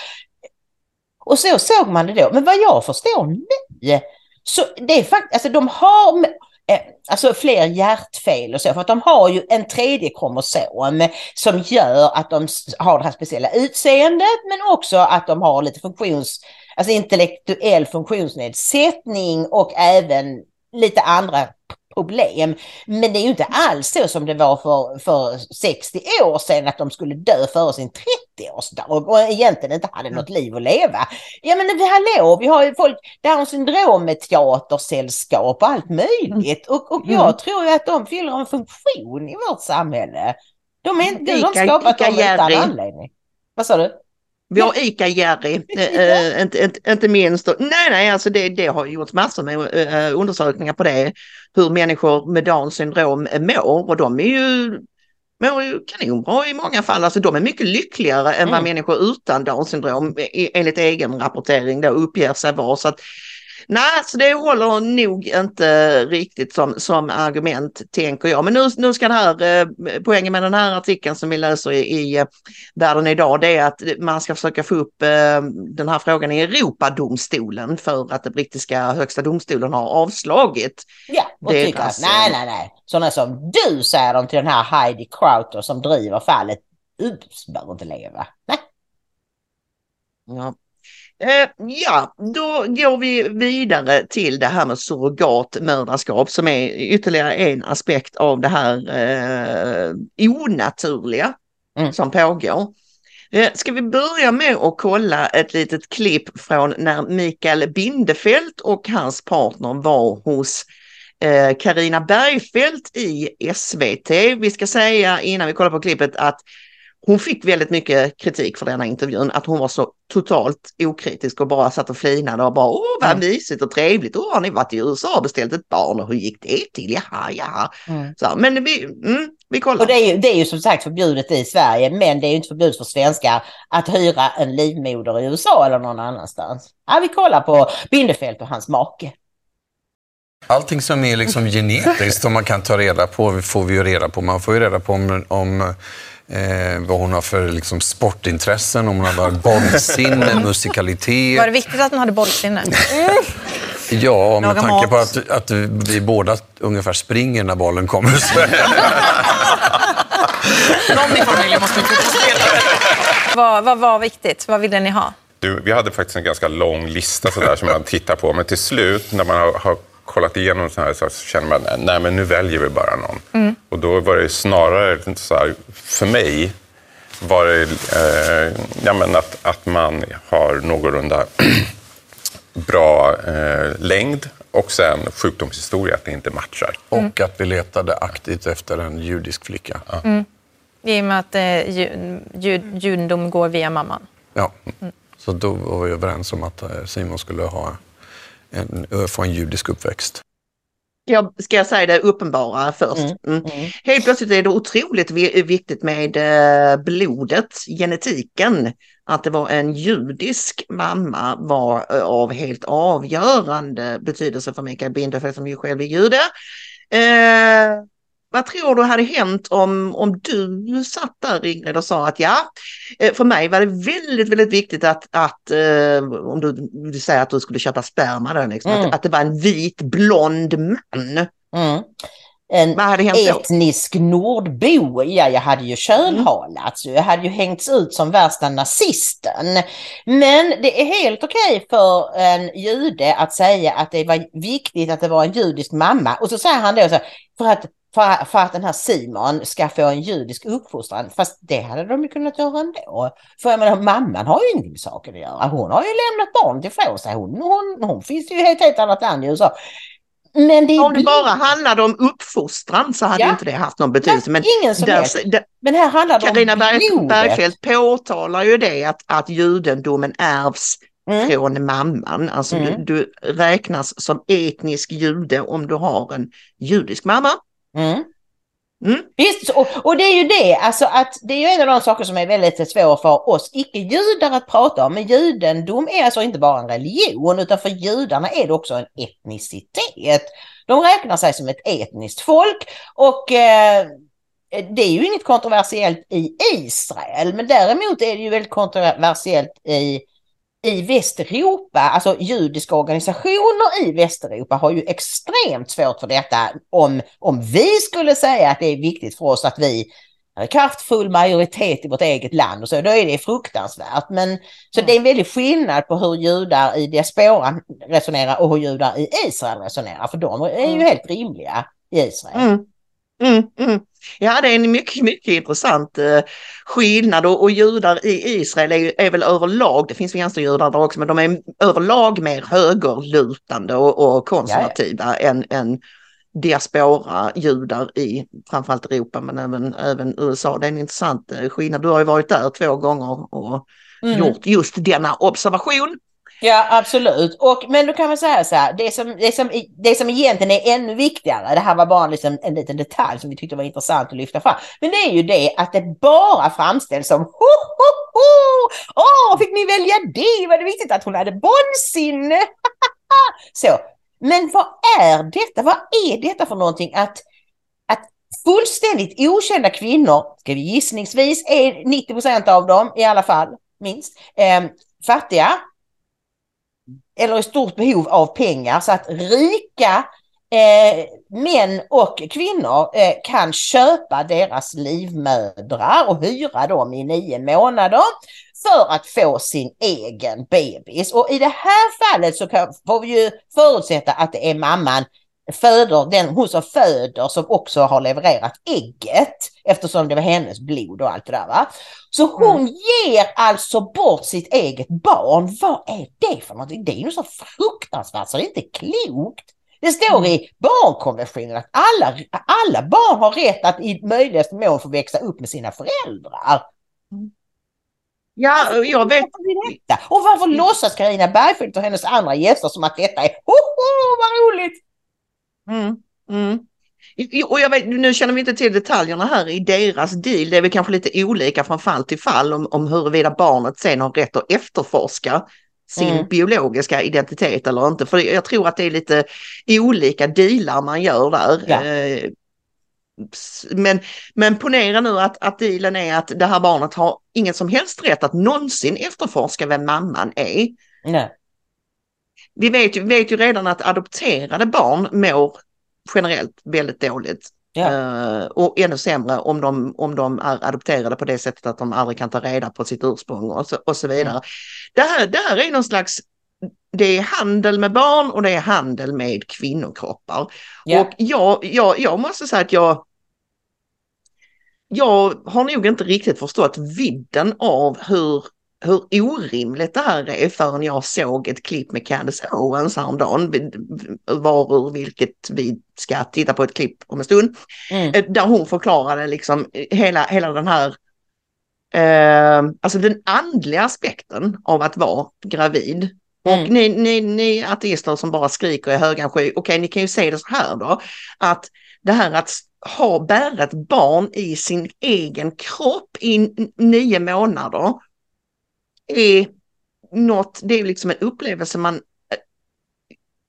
Och så såg man det då, men vad jag förstår nu, så det är faktiskt, alltså de har eh, alltså fler hjärtfel och så, för att de har ju en tredje kromosom som gör att de har det här speciella utseendet, men också att de har lite funktions alltså intellektuell funktionsnedsättning och även lite andra problem. Men det är ju inte alls så som det var för, för 60 år sedan att de skulle dö före sin 30-årsdag och egentligen inte hade något liv att leva. Ja men hallå, vi har ju folk, Downs syndrom med teatersällskap och allt möjligt. Och, och jag Mm. tror ju att de fyller en funktion i vårt samhälle. De är inte, Ica- skapat dem utan anledning. Vad sa du? Vi har ICA-Jerry, eh, eh, (laughs) inte, inte, inte minst. Nej, nej, alltså det, det har gjorts massor med eh, undersökningar på det, hur människor med Downs syndrom mår och de är ju mår ju kanonbra i många fall. Alltså de är mycket lyckligare än vad Mm. människor utan Downs syndrom enligt egen rapportering då uppger sig vara. Så att Nej, så det håller nog inte riktigt som, som argument tänker jag. Men nu, nu ska det här, eh, poängen med den här artikeln som vi läser i, i eh, Världen idag, det är att man ska försöka få upp eh, den här frågan i Europadomstolen för att den brittiska högsta domstolen har avslagit. Ja, och Deras, tycker att nej, nej, nej. Sådana som du säger de till den här Heidi Crowther som driver fallet. Ups, behöver inte leva. Nej. Ja. Eh, ja, då går vi vidare till det här med surrogatmödraskap som är ytterligare en aspekt av det här eh, onaturliga Mm. som pågår. Eh, ska vi börja med att kolla ett litet klipp från när Mikael Bindefeld och hans partner var hos Karina Bergfeldt i SVT. Vi ska säga innan vi kollar på klippet att hon fick väldigt mycket kritik för denna intervjun, att hon var så totalt okritisk och bara satt och flinade och bara åh vad Mm. mysigt och trevligt, åh har ni varit i USA och beställt ett barn och hur gick det till? Jaha, jaha. Mm. Så, men vi, mm, vi kollar. Och det är, ju, det är ju som sagt förbjudet i Sverige, men det är ju inte förbjudet för svenskar att hyra en livmoder i USA eller någon annanstans. Ja, vi kollar på Bindefeld och hans make. Allting som är liksom (laughs) genetiskt som man kan ta reda på får vi ju reda på. Man får ju reda på om, om eh, vad hon har för liksom, sportintressen, om hon har bollsinne, (laughs) musikalitet. Var det viktigt att hon hade bollsinne? Ja, med tanke på att, att vi båda ungefär springer när bollen kommer. Så. (laughs) Någon i familjen måste ju fotbollsspela. Vad, vad var viktigt? Vad ville ni ha? Du, vi hade faktiskt en ganska lång lista så där, som man tittar på, men till slut när man har, har kollat igenom så här så känner man nej men nu väljer vi bara någon. Och då var det snarare så här, för mig var det eh, ja, men att, att man har någorlunda (clears throat) bra eh, längd och sen sjukdomshistoria, att det inte matchar. Och att vi letade aktivt efter en judisk flicka. I och med att eh, ju, ju, judendom går via mamman. Ja. Så då var vi överens om att eh, Simon skulle ha en, få en judisk uppväxt. Jag, ska jag säga det uppenbara först? Mm. Helt plötsligt är det otroligt vi- viktigt med eh, blodet, genetiken. Att det var en judisk mamma var eh, av helt avgörande betydelse för Mikael Bindefeld som ju själv är jude. Eh, vad tror du hade hänt om, om du satt där Ingrid och sa att ja, eh, för mig var det väldigt, väldigt viktigt att, att eh, om du, du säger att du skulle köpa sperma då, liksom, Mm. att, att det var en vit blond man. Mm. En hänt då? etnisk nordbo, ja jag hade ju kölhalats, jag hade ju hängts ut som värsta nazisten. Men det är helt okej för en jude att säga att det var viktigt att det var en judisk mamma. Och så säger han då så här, för att, för, för att den här Simon ska få en judisk uppfostran. Fast det hade de ju kunnat göra ändå. För jag menar, mamman har ju ingenting med saken att göra. Hon har ju lämnat barnet ifrån sig. Hon, hon, hon finns ju i ett helt annat land i USA. Men det Om det bara handlade om uppfostran så hade Ja. inte det haft någon betydelse. Men ingen som där, där, Men här handlar det Carina om blodet. Bergfeldt påtalar ju det att, att judendomen ärvs Mm. från mamman. Alltså Mm. du, du räknas som etnisk jude om du har en judisk mamma. Mm. Mm. Visst, och, och det är ju det, alltså att det är ju en av de saker som är väldigt svåra för oss icke-judar att prata om. Men judendom är alltså inte bara en religion utan för judarna är det också en etnicitet. De räknar sig som ett etniskt folk och eh, det är ju inget kontroversiellt i Israel men däremot är det ju väldigt kontroversiellt i i Västeuropa, alltså judiska organisationer i Västeuropa har ju extremt svårt för detta. Om, om vi skulle säga att det är viktigt för oss att vi har kraftfull majoritet i vårt eget land och så, då är det fruktansvärt. Men, så det är en väldig skillnad på hur judar i diasporan resonerar och hur judar i Israel resonerar. För de är ju helt rimliga i Israel. Mm. Mm, mm. Ja, det är en mycket, mycket intressant eh, skillnad och, och judar i Israel är, är väl överlag, det finns vänsterjudar där också, men de är överlag mer högerlutande och, och konservativa än, än diaspora-judar i framförallt Europa men även, även USA. Det är en intressant eh, skillnad. Du har ju varit där två gånger och Mm. gjort just denna observation. Ja, absolut. Och, men då kan man säga så här, det som, det, som, det som egentligen är ännu viktigare, det här var bara liksom en liten detalj som vi tyckte var intressant att lyfta fram, men det är ju det att det bara framställs som ho, ho, ho! Åh, fick ni välja det? Var det viktigt att hon hade bondsinne? (laughs) Så. Men vad är detta? Vad är detta för någonting? Att, att fullständigt okända kvinnor, ska vi gissningsvis är 90 procent av dem i alla fall, minst, eh, fattiga eller i stort behov av pengar så att rika eh, män och kvinnor eh, kan köpa deras livmödrar och hyra dem i nio månader för att få sin egen bebis. Och i det här fallet så kan, får vi ju förutsätta att det är mamman föder, den, hon som föder som också har levererat ägget eftersom det var hennes blod och allt det där. Va? Så hon mm. ger alltså bort sitt eget barn. Vad är det för någonting? Det är ju så fruktansvärt så det är inte klokt. Det står mm. i barnkonventionen att alla, alla barn har rätt att i möjligaste mån få växa upp med sina föräldrar. Mm. Ja, alltså, jag vet. Och varför mm. låtsas Carina Bergfeldt och hennes andra gäster som att detta är hoho, vad roligt! Mm, mm. Och jag vet, nu känner vi inte till detaljerna här i deras deal. Det är väl kanske lite olika från fall till fall om, om huruvida barnet sen har rätt att efterforska sin mm. biologiska identitet eller inte. För jag tror att det är lite olika dealar man gör där. Ja. Eh, men, men ponera nu att, att dealen är att det här barnet har ingen som helst rätt att någonsin efterforska vem mamman är. Nej. Vi vet, vet ju redan att adopterade barn mår generellt väldigt dåligt. Uh, och ännu sämre om de, om de är adopterade på det sättet att de aldrig kan ta reda på sitt ursprung och så, och så vidare. Mm. Det, här, det här är någon slags det är handel med barn och det är handel med kvinnokroppar. Ja. Och jag, jag, jag måste säga att jag, jag har nog inte riktigt förstått vidden av hur, hur orimligt det här är förrän jag såg ett klipp med Candace Owens häromdagen, varur vilket vi ska titta på ett klipp om en stund, mm. Eh, där hon förklarade liksom hela, hela den här eh, alltså den andliga aspekten av att vara gravid. Mm. Och ni, ni, ni ateister som bara skriker i högan sky, okej okay, ni kan ju se det så här då, att det här att ha, bära ett barn i sin egen kropp i nio månader är något, det är liksom en upplevelse man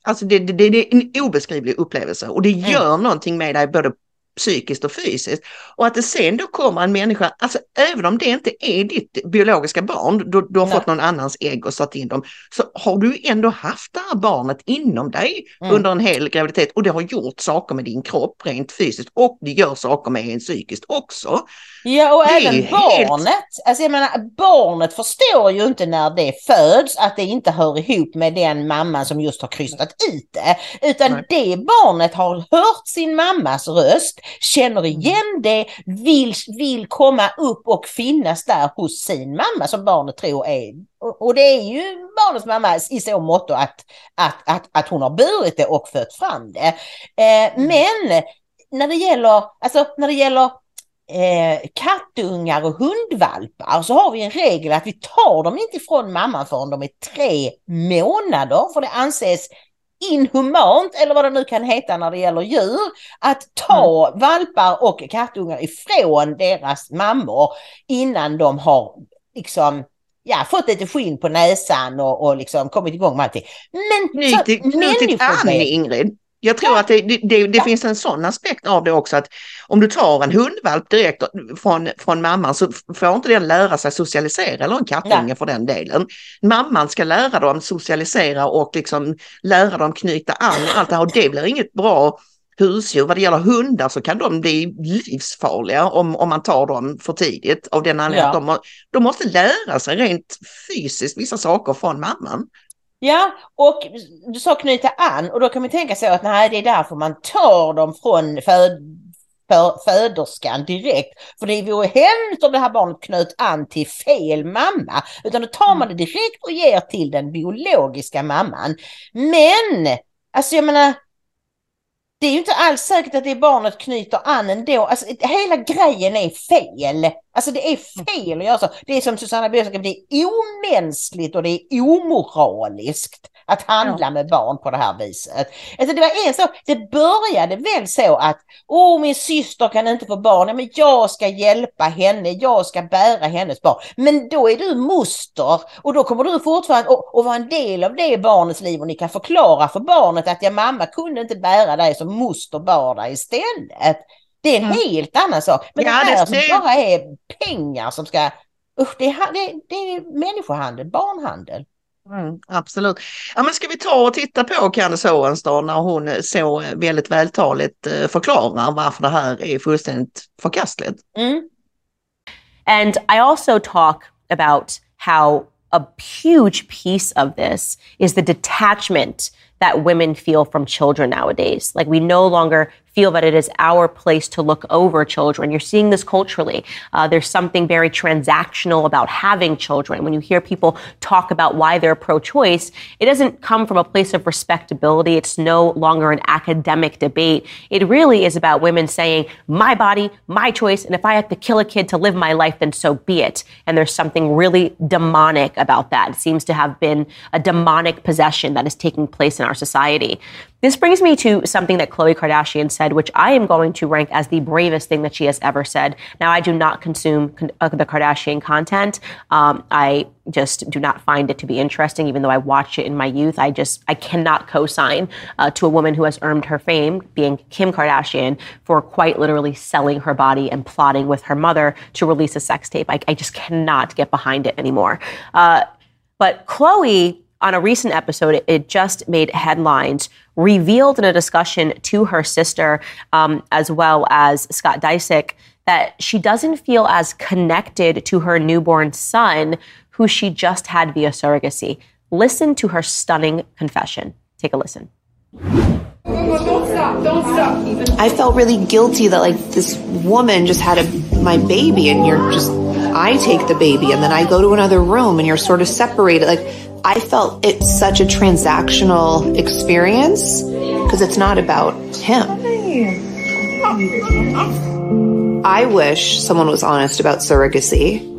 Alltså det, det, det är en obeskrivlig upplevelse och det mm. gör mm. någonting med dig både psykiskt och fysiskt. Och att det sen då kommer en människa, alltså även om det inte är ditt biologiska barn, du, du har Nej. fått någon annans ägg och satt in dem, så har du ändå haft det här barnet inom dig mm. under en hel graviditet och det har gjort saker med din kropp rent fysiskt och det gör saker med en psykiskt också. Ja och det även barnet, helt... alltså jag menar barnet förstår ju inte när det föds att det inte hör ihop med den mamman som just har krystat ut det. Utan Nej. det barnet har hört sin mammas röst, känner mm. igen det, vill, vill komma upp och finnas där hos sin mamma som barnet tror är och det är ju barnets mamma i så mått att, att, att, att hon har burit det och fött fram det. Eh, mm. men när det gäller, alltså när det gäller eh, kattungar och hundvalpar så har vi en regel att vi tar dem inte ifrån mamman förrän de är tre månader för det anses inhumant eller vad det nu kan heta när det gäller djur att ta mm. valpar och kattungar ifrån deras mammor innan de har liksom ja, fått lite skinn på näsan och, och liksom kommit igång med allting. Men knutit, knutit an Ingrid. Jag tror att det, det, det, finns en sån aspekt av det också att om du tar en hundvalp direkt från, från mamman så får inte den lära sig socialisera eller en kattunge för den delen. Mamman ska lära dem socialisera och liksom lära dem knyta an allt det här och det blir inget bra husdjur. Vad det gäller hundar så kan de bli livsfarliga om, om man tar dem för tidigt av den anledningen ja. att de, de måste lära sig rent fysiskt vissa saker från mamman. Ja, och du sa knyta an och då kan man tänka sig att nej, det är därför man tar dem från föd för föderskan direkt. För det vore hemskt om det här barnet knöt an till fel mamma. Utan då tar man det direkt och ger till den biologiska mamman. Men, alltså jag menar, det är ju inte alls säkert att det barnet knyter an ändå. Alltså, hela grejen är fel. Alltså det är fel att göra så. Det är som Susanna Björk det är omänskligt och det är omoraliskt att handla med barn på det här viset. Alltså det var en så, det började väl så att, åh min syster kan inte få barn, men jag ska hjälpa henne, jag ska bära hennes barn. Men då är du moster och då kommer du fortfarande att vara en del av det barnets liv och ni kan förklara för barnet att ja, mamma kunde inte bära dig som moster bar dig istället. Det är en mm. helt annan sak. Men ja, det här det, som bara är pengar som ska... Usch, det, är, det, det är människohandel, barnhandel. Mm, absolut. Ja, men ska vi ta och titta på Candice Owens då när hon så väldigt vältaligt eh, förklarar varför det här är fullständigt förkastligt. Mm. And I also talk about how a huge piece of this is the detachment that women feel from children nowadays. Like we no longer feel that it is our place to look over children. You're seeing this culturally. Uh, there's something very transactional about having children. When you hear people talk about why they're pro choice, it doesn't come from a place of respectability. It's no longer an academic debate. It really is about women saying, my body, my choice, and if I have to kill a kid to live my life, then so be it. And there's something really demonic about that. It seems to have been a demonic possession that is taking place in our society. This brings me to something that Khloe Kardashian said, which I am going to rank as the bravest thing that she has ever said. Now, I do not consume con- uh, the Kardashian content. Um, I just do not find it to be interesting, even though I watched it in my youth. I just I cannot co-sign uh, to a woman who has earned her fame, being Kim Kardashian, for quite literally selling her body and plotting with her mother to release a sex tape. I, I just cannot get behind it anymore. Uh, but Chloe on a recent episode, it just made headlines, revealed in a discussion to her sister, um, as well as Scott Disick, that she doesn't feel as connected to her newborn son, who she just had via surrogacy. Listen to her stunning confession. Take a listen. Don't stop, don't stop. I felt really guilty that like this woman just had a, my baby and you're just I take the baby and then I go to another room and you're sort of separated like I felt it's such a transactional experience because it's not about him. I wish someone was honest about surrogacy.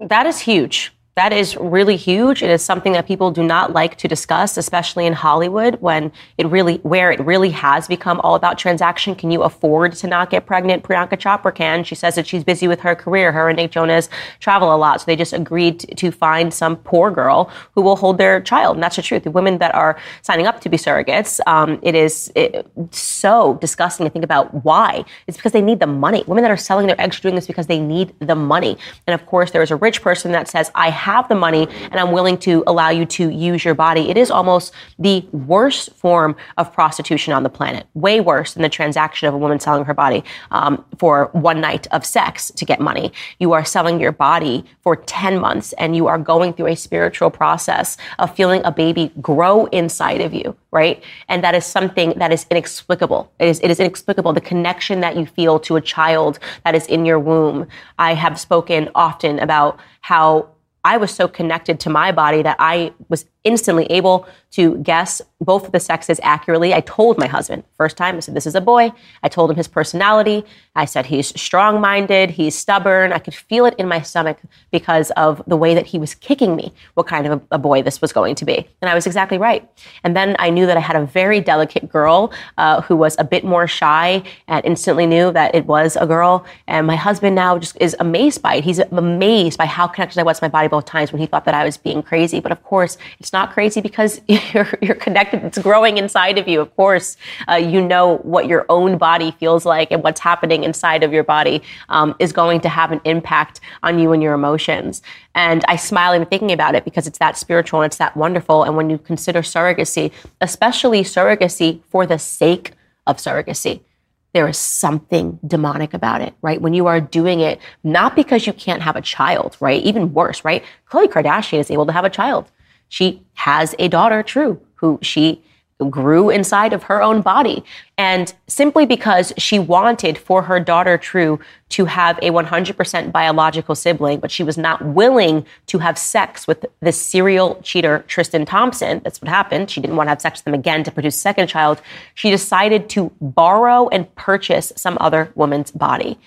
That is huge. That is really huge. It is something that people do not like to discuss, especially in Hollywood when it really, where it really has become all about transaction. Can you afford to not get pregnant? Priyanka Chopra can. She says that she's busy with her career. Her and Nick Jonas travel a lot. So they just agreed to find some poor girl who will hold their child. And that's the truth. The women that are signing up to be surrogates, um, it is it, so disgusting to think about why. It's because they need the money. Women that are selling their eggs are doing this because they need the money. And of course, there is a rich person that says, I have have the money and I'm willing to allow you to use your body. It is almost the worst form of prostitution on the planet, way worse than the transaction of a woman selling her body um, for one night of sex to get money. You are selling your body for 10 months and you are going through a spiritual process of feeling a baby grow inside of you, right? And that is something that is inexplicable. It is, it is inexplicable. The connection that you feel to a child that is in your womb. I have spoken often about how I was so connected to my body that I was instantly able to guess both the sexes accurately. I told my husband first time, I said, This is a boy. I told him his personality. I said, He's strong minded, he's stubborn. I could feel it in my stomach because of the way that he was kicking me, what kind of a, a boy this was going to be. And I was exactly right. And then I knew that I had a very delicate girl uh, who was a bit more shy and instantly knew that it was a girl. And my husband now just is amazed by it. He's amazed by how connected I was to my body both times when he thought that I was being crazy. But of course, it's it's not crazy because (laughs) you're, you're connected. It's growing inside of you. Of course, uh, you know what your own body feels like and what's happening inside of your body um, is going to have an impact on you and your emotions. And I smile even thinking about it because it's that spiritual and it's that wonderful. And when you consider surrogacy, especially surrogacy for the sake of surrogacy, there is something demonic about it, right? When you are doing it, not because you can't have a child, right? Even worse, right? Khloe Kardashian is able to have a child. She has a daughter, True, who she grew inside of her own body. And simply because she wanted for her daughter, True, to have a 100% biological sibling, but she was not willing to have sex with the serial cheater, Tristan Thompson. That's what happened. She didn't want to have sex with him again to produce a second child. She decided to borrow and purchase some other woman's body.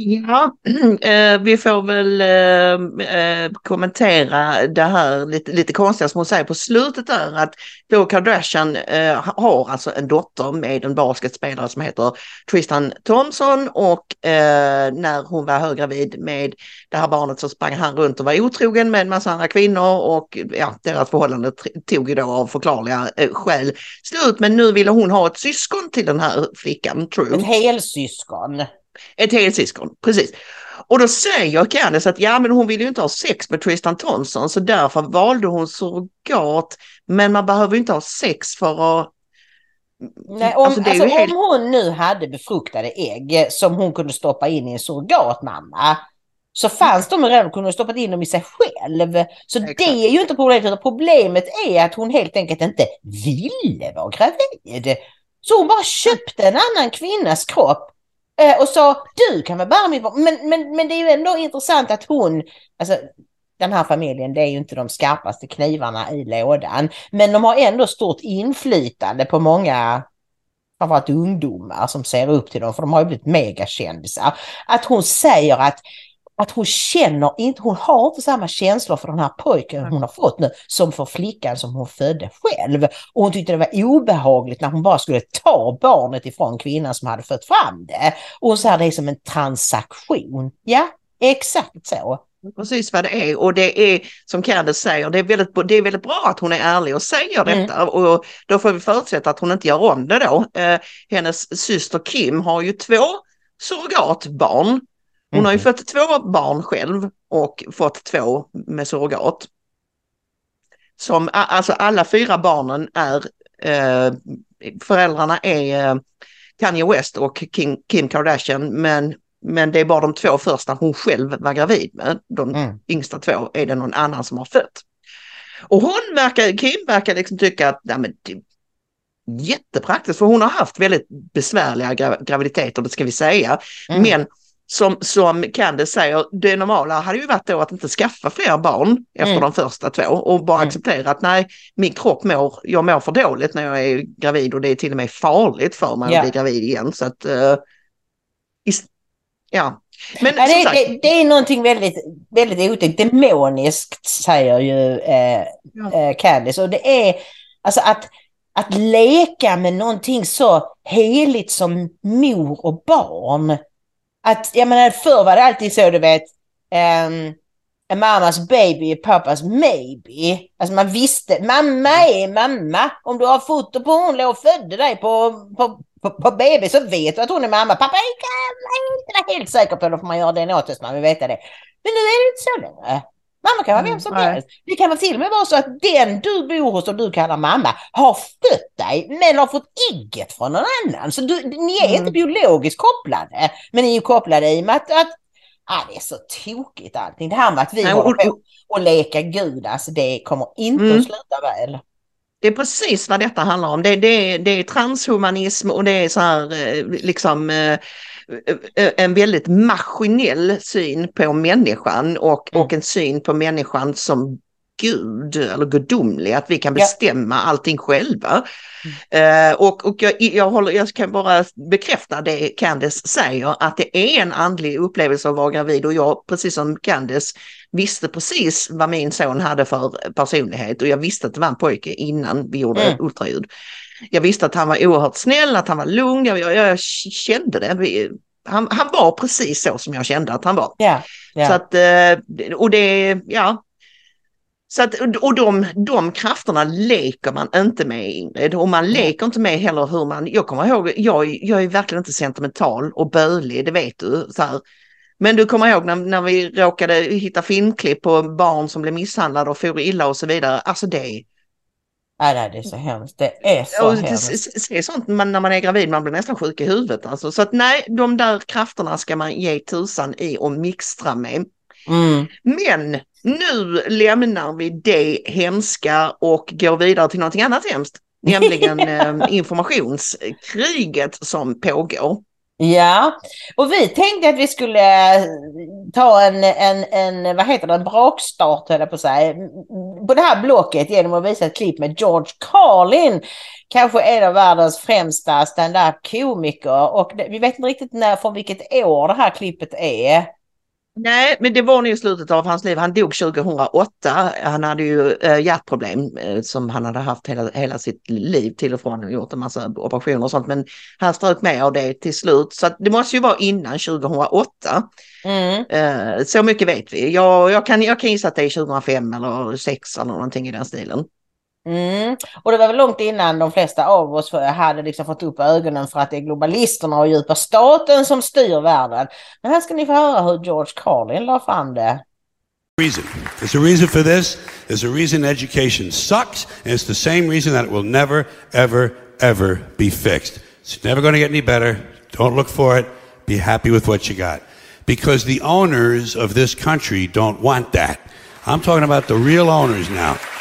Ja, (clears throat) eh, vi får väl eh, eh, kommentera det här lite, lite konstiga som hon säger på slutet där att då Kardashian eh, har alltså en dotter med en basketspelare som heter Tristan Thompson och eh, när hon var höggravid med det här barnet så sprang han runt och var otrogen med en massa andra kvinnor och ja, deras förhållande tog ju då av förklarliga eh, skäl slut. Men nu ville hon ha ett syskon till den här flickan, True. Ett helsyskon. Ett helsyskon, precis. Och då säger Candice att ja men hon vill ju inte ha sex med Tristan Thompson så därför valde hon surrogat. Men man behöver inte ha sex för att... Nej, om, alltså, alltså, helt... om hon nu hade befruktade ägg som hon kunde stoppa in i en surrogatmamma så fanns de redan kunde stoppat in dem i sig själv. Så Exakt. det är ju inte problemet. Problemet är att hon helt enkelt inte ville vara gravid. Så hon bara köpte en annan kvinnas kropp Eh, och sa du kan väl bära mitt barn. Men, men, men det är ju ändå intressant att hon, alltså den här familjen, det är ju inte de skarpaste knivarna i lådan. Men de har ändå stort inflytande på många framförallt ungdomar som ser upp till dem, för de har ju blivit megakändisar. Att hon säger att att hon känner inte, hon har inte samma känslor för den här pojken hon har fått nu som för flickan som hon födde själv. Och hon tyckte det var obehagligt när hon bara skulle ta barnet ifrån kvinnan som hade fött fram det. Och hon säger det är som en transaktion. Ja, exakt så. Precis vad det är och det är som Candice säger, det är, väldigt, det är väldigt bra att hon är ärlig och säger mm. detta mm. och då får vi förutsätta att hon inte gör om det då. Eh, hennes syster Kim har ju två surrogatbarn hon har ju mm. fått två barn själv och fått två med surrogat. Som, alltså alla fyra barnen är, eh, föräldrarna är eh, Kanye West och Kim, Kim, Kardashian men, men det är bara de två första hon själv var gravid med. De mm. yngsta två är det någon annan som har fött. Och hon verkar, Kim verkar liksom tycka att nej, men jättepraktiskt för hon har haft väldigt besvärliga graviditeter, det ska vi säga. Mm. Men som, som Candice säger, det normala hade ju varit då att inte skaffa fler barn efter mm. de första två och bara mm. acceptera att nej, min kropp mår, jag mår för dåligt när jag är gravid och det är till och med farligt för mig yeah. att bli gravid igen. Så att, uh, is, ja. Men, ja, det, sagt, det, det, är någonting väldigt, väldigt otäckt, demoniskt säger ju eh, ja. eh, Candice och det är alltså att att leka med någonting så heligt som mor och barn att, jag menar förr var det alltid så du vet, um, mammas baby är pappas maybe. Alltså man visste, mamma är mamma. Om du har foto på hon låg och födde dig på, på, på, på BB så vet du att hon är mamma. Pappa är inte helt säker på det, då får man göra DNA-test, man vill veta det. Men nu är det inte så längre. Mamma kan vara vem som mm, helst. Det kan till och med vara så att den du bor hos och du kallar mamma har fött dig men har fått ägget från någon annan. Så du, ni är mm. inte biologiskt kopplade. Men ni är ju kopplade i och med att, att ah, det är så tokigt allting. Det här med att vi Nej, håller på och leka gud, alltså det kommer inte mm. att sluta väl. Det är precis vad detta handlar om. Det, det, det är transhumanism och det är så här eh, liksom eh, en väldigt maskinell syn på människan och, mm. och en syn på människan som Gud eller gudomlig, att vi kan bestämma ja. allting själva. Mm. Uh, och och jag, jag, håller, jag kan bara bekräfta det Candice säger, att det är en andlig upplevelse att vara gravid och jag, precis som Candice, visste precis vad min son hade för personlighet och jag visste att det var en pojke innan vi gjorde mm. ultraljud. Jag visste att han var oerhört snäll, att han var lugn, jag, jag, jag kände det. Han, han, var precis så som jag kände att han var. Yeah, yeah. Så att, eh, och det, ja. Så att, och de, de krafterna leker man inte med Ingrid och man leker inte med heller hur man, jag kommer ihåg, jag, jag är verkligen inte sentimental och bölig, det vet du. Så här. Men du kommer ihåg när, när vi råkade hitta filmklipp på barn som blev misshandlade och for illa och så vidare. Alltså det, Nej, det är så hemskt. Det är så och hemskt. Se sånt man, när man är gravid, man blir nästan sjuk i huvudet. Alltså. Så att nej, de där krafterna ska man ge tusan i och mixtra med. Mm. Men nu lämnar vi det hemska och går vidare till någonting annat hemskt. Nämligen (laughs) eh, informationskriget som pågår. Ja, och vi tänkte att vi skulle eh, ta en, en, en vad heter det, en brakstart höll jag på att säga, på det här blocket genom att visa ett klipp med George Carlin. Kanske en av världens främsta stand-up komiker och vi vet inte riktigt när, från vilket år det här klippet är. Nej, men det var nog i slutet av hans liv. Han dog 2008. Han hade ju äh, hjärtproblem äh, som han hade haft hela, hela sitt liv till och från och gjort en massa operationer och sånt. Men han strök med av det till slut. Så det måste ju vara innan 2008. Mm. Äh, så mycket vet vi. Jag, jag, kan, jag kan gissa att det är 2005 eller 2006 eller någonting i den stilen. Mm. Och det var väl långt innan de flesta av oss hade liksom fått upp ögonen för att det är globalisterna och djupa staten som styr världen. Men här ska ni få höra hur George Carlin la fram det. Reason. There's a reason for this. There's a reason education sucks, and it's the same reason that it will never, ever, ever be fixed. It's never going to get any better. Don't look for it. Be happy with what you got. Because the owners of this country don't want that. I'm talking about the real owners now.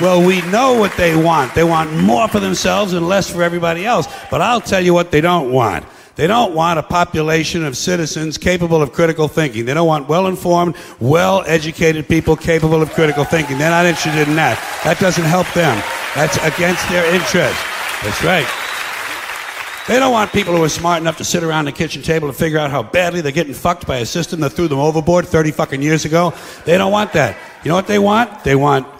Well, we know what they want. They want more for themselves and less for everybody else. But I'll tell you what they don't want. They don't want a population of citizens capable of critical thinking. They don't want well informed, well educated people capable of critical thinking. They're not interested in that. That doesn't help them. That's against their interest. That's right. They don't want people who are smart enough to sit around the kitchen table and figure out how badly they're getting fucked by a system that threw them overboard 30 fucking years ago. They don't want that. You know what they want? They want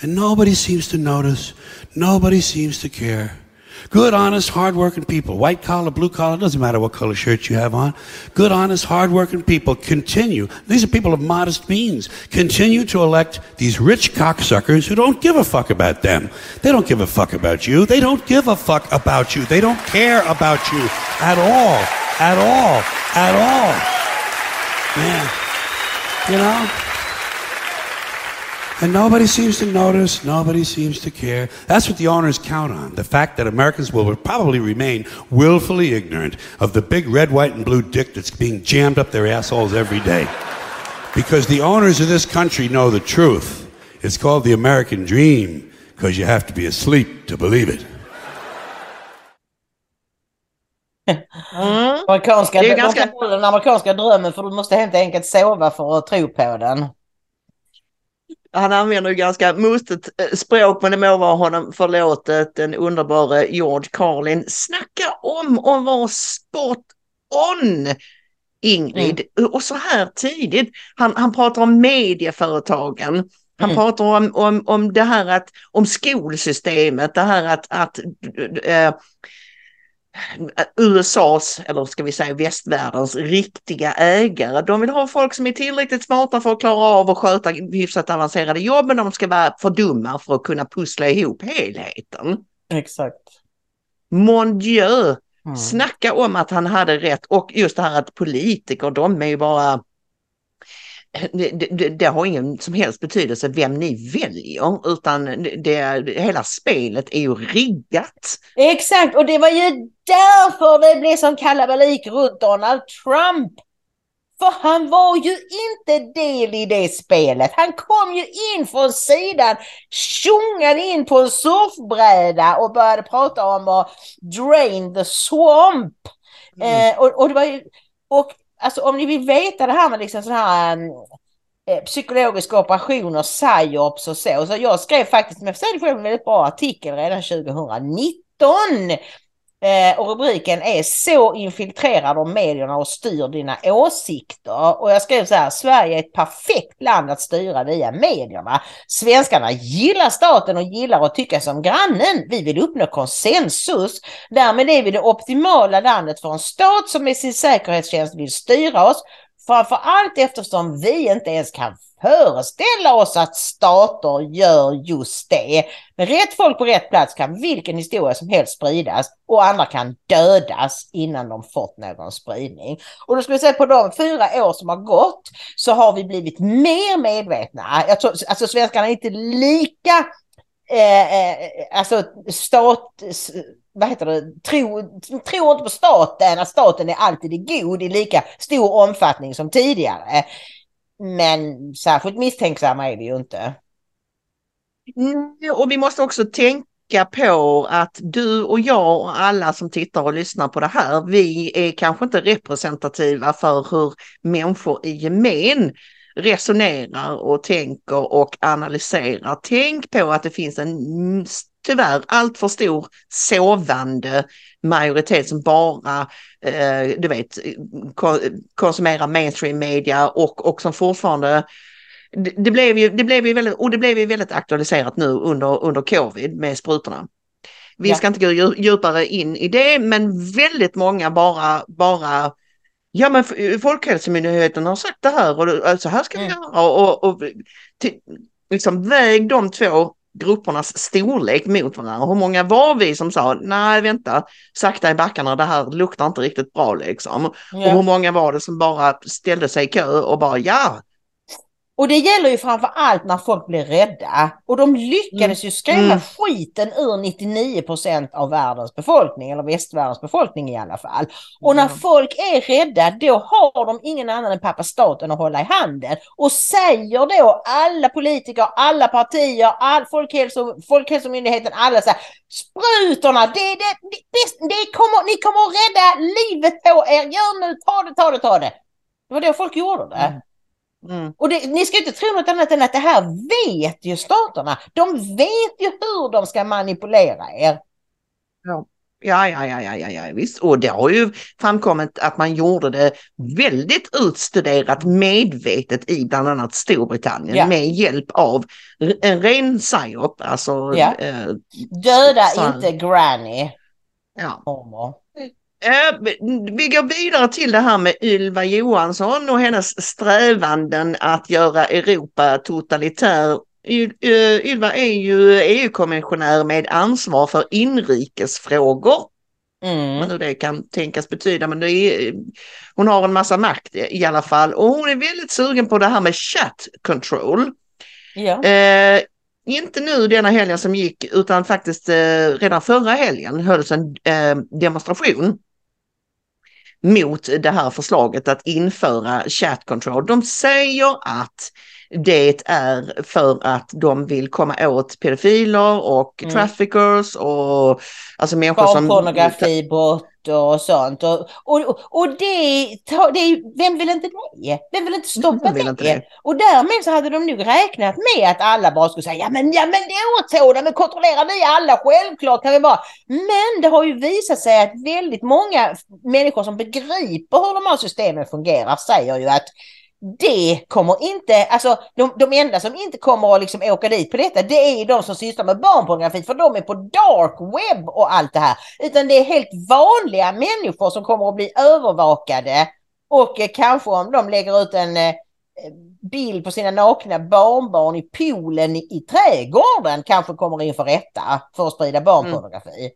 And nobody seems to notice. Nobody seems to care. Good, honest, hardworking people, white collar, blue collar, doesn't matter what color shirt you have on. Good, honest, hardworking people continue. These are people of modest means. Continue to elect these rich cocksuckers who don't give a fuck about them. They don't give a fuck about you. They don't give a fuck about you. They don't care about you at all. At all. At all. Man. You know? And nobody seems to notice, nobody seems to care. That's what the owners count on the fact that Americans will probably remain willfully ignorant of the big red, white, and blue dick that's being jammed up their assholes every day. Because the owners of this country know the truth. It's called the American dream, because you have to be asleep to believe it. (laughs) Mm. Amerikanska, det är ganska... Den amerikanska drömmen för du måste helt enkelt sova för att tro på den. Han använder ju ganska mustigt eh, språk, men det må vara honom förlåtet, den underbara George Carlin. Snacka om att vara spot on! Ingrid, mm. och så här tidigt. Han, han pratar om medieföretagen. Han mm. pratar om, om, om det här att, om skolsystemet, det här att, att äh, USAs, eller ska vi säga västvärldens riktiga ägare. De vill ha folk som är tillräckligt smarta för att klara av att sköta hyfsat avancerade jobb, men de ska vara för dumma för att kunna pussla ihop helheten. Exakt. Mon Dieu, mm. snacka om att han hade rätt och just det här att politiker, de är ju bara det, det, det, har ingen som helst betydelse vem ni väljer utan det, hela spelet är ju riggat. Exakt och det var ju därför det blev som kalabalik runt Donald Trump. För han var ju inte del i det spelet. Han kom ju in från sidan, tjongade in på en surfbräda och började prata om att drain the swamp. Mm. Eh, och, och, det var ju, och alltså om ni vill veta det här med liksom sådana här ehm, eh, psykologiska operationer, psyops och så. Så jag skrev faktiskt, med själv en väldigt bra artikel redan 2019 Eh, och rubriken är Så infiltrerar de medierna och styr dina åsikter. Och jag skrev så här, Sverige är ett perfekt land att styra via medierna. Svenskarna gillar staten och gillar att tycka som grannen. Vi vill uppnå konsensus. Därmed är vi det optimala landet för en stat som med sin säkerhetstjänst vill styra oss. Framför allt eftersom vi inte ens kan föreställa oss att stater gör just det. Med rätt folk på rätt plats kan vilken historia som helst spridas och andra kan dödas innan de fått någon spridning. Och då ska vi säga på de fyra år som har gått så har vi blivit mer medvetna. Jag tror, alltså svenskarna är inte lika eh, eh alltså stat, vad heter det, tro, tror inte på staten, att staten är alltid god i lika stor omfattning som tidigare. Men särskilt misstänksamma är vi ju inte. Mm, och vi måste också tänka på att du och jag och alla som tittar och lyssnar på det här, vi är kanske inte representativa för hur människor i gemen resonerar och tänker och analyserar. Tänk på att det finns en tyvärr alltför stor sovande majoritet som bara, eh, du vet, konsumerar mainstream media och, och som fortfarande det, det, blev ju, det blev ju väldigt, och det blev ju väldigt aktualiserat nu under, under covid med sprutorna. Vi ja. ska inte gå djupare in i det, men väldigt många bara, bara Ja men Folkhälsomyndigheten har sagt det här och så här ska vi mm. göra och, och, och till, liksom väg de två gruppernas storlek mot varandra. Hur många var vi som sa nej vänta, sakta i backarna, det här luktar inte riktigt bra liksom. Ja. Och hur många var det som bara ställde sig i kö och bara ja, och det gäller ju framför allt när folk blir rädda. Och de lyckades ju skrämma mm. skiten ur 99% av världens befolkning, eller västvärldens befolkning i alla fall. Och när folk är rädda, då har de ingen annan än pappa staten att hålla i handen. Och säger då alla politiker, alla partier, all folkhälso, Folkhälsomyndigheten, alla så här, sprutorna, det, det, det, det kommer, ni kommer att rädda livet på er, gör nu, ta det, ta det, ta det. Det var då folk gjorde det. Mm. Mm. Och det, ni ska inte tro något annat än att det här vet ju staterna. De vet ju hur de ska manipulera er. Ja. Ja, ja, ja, ja, ja, visst. Och det har ju framkommit att man gjorde det väldigt utstuderat medvetet i bland annat Storbritannien ja. med hjälp av en ren psyop. Alltså, ja. eh, Döda så, inte Granny. Ja. Vi går vidare till det här med Ylva Johansson och hennes strävanden att göra Europa totalitär. Ylva är ju EU-kommissionär med ansvar för inrikesfrågor. Mm. Vad det kan tänkas betyda, men det är, hon har en massa makt i alla fall och hon är väldigt sugen på det här med chat control. Ja. Eh, inte nu denna helgen som gick utan faktiskt eh, redan förra helgen hölls en eh, demonstration mot det här förslaget att införa chat control. De säger att det är för att de vill komma åt pedofiler och mm. traffickers och alltså människor som... Barnpornografibrott och sånt. Och, och, och det, det, vem vill inte det? Vem vill inte stoppa vill det? Inte det? Och därmed så hade de nog räknat med att alla bara skulle säga ja men, ja, men det är åt men kontrollerar vi alla, självklart kan vi bara. Men det har ju visat sig att väldigt många människor som begriper hur de här systemen fungerar säger ju att det kommer inte, alltså de, de enda som inte kommer att liksom åka dit på detta det är de som sysslar med barnpornografi för de är på dark web och allt det här. Utan det är helt vanliga människor som kommer att bli övervakade och eh, kanske om de lägger ut en eh, bild på sina nakna barnbarn i poolen i, i trädgården kanske kommer inför rätta för att sprida barnpornografi. Mm.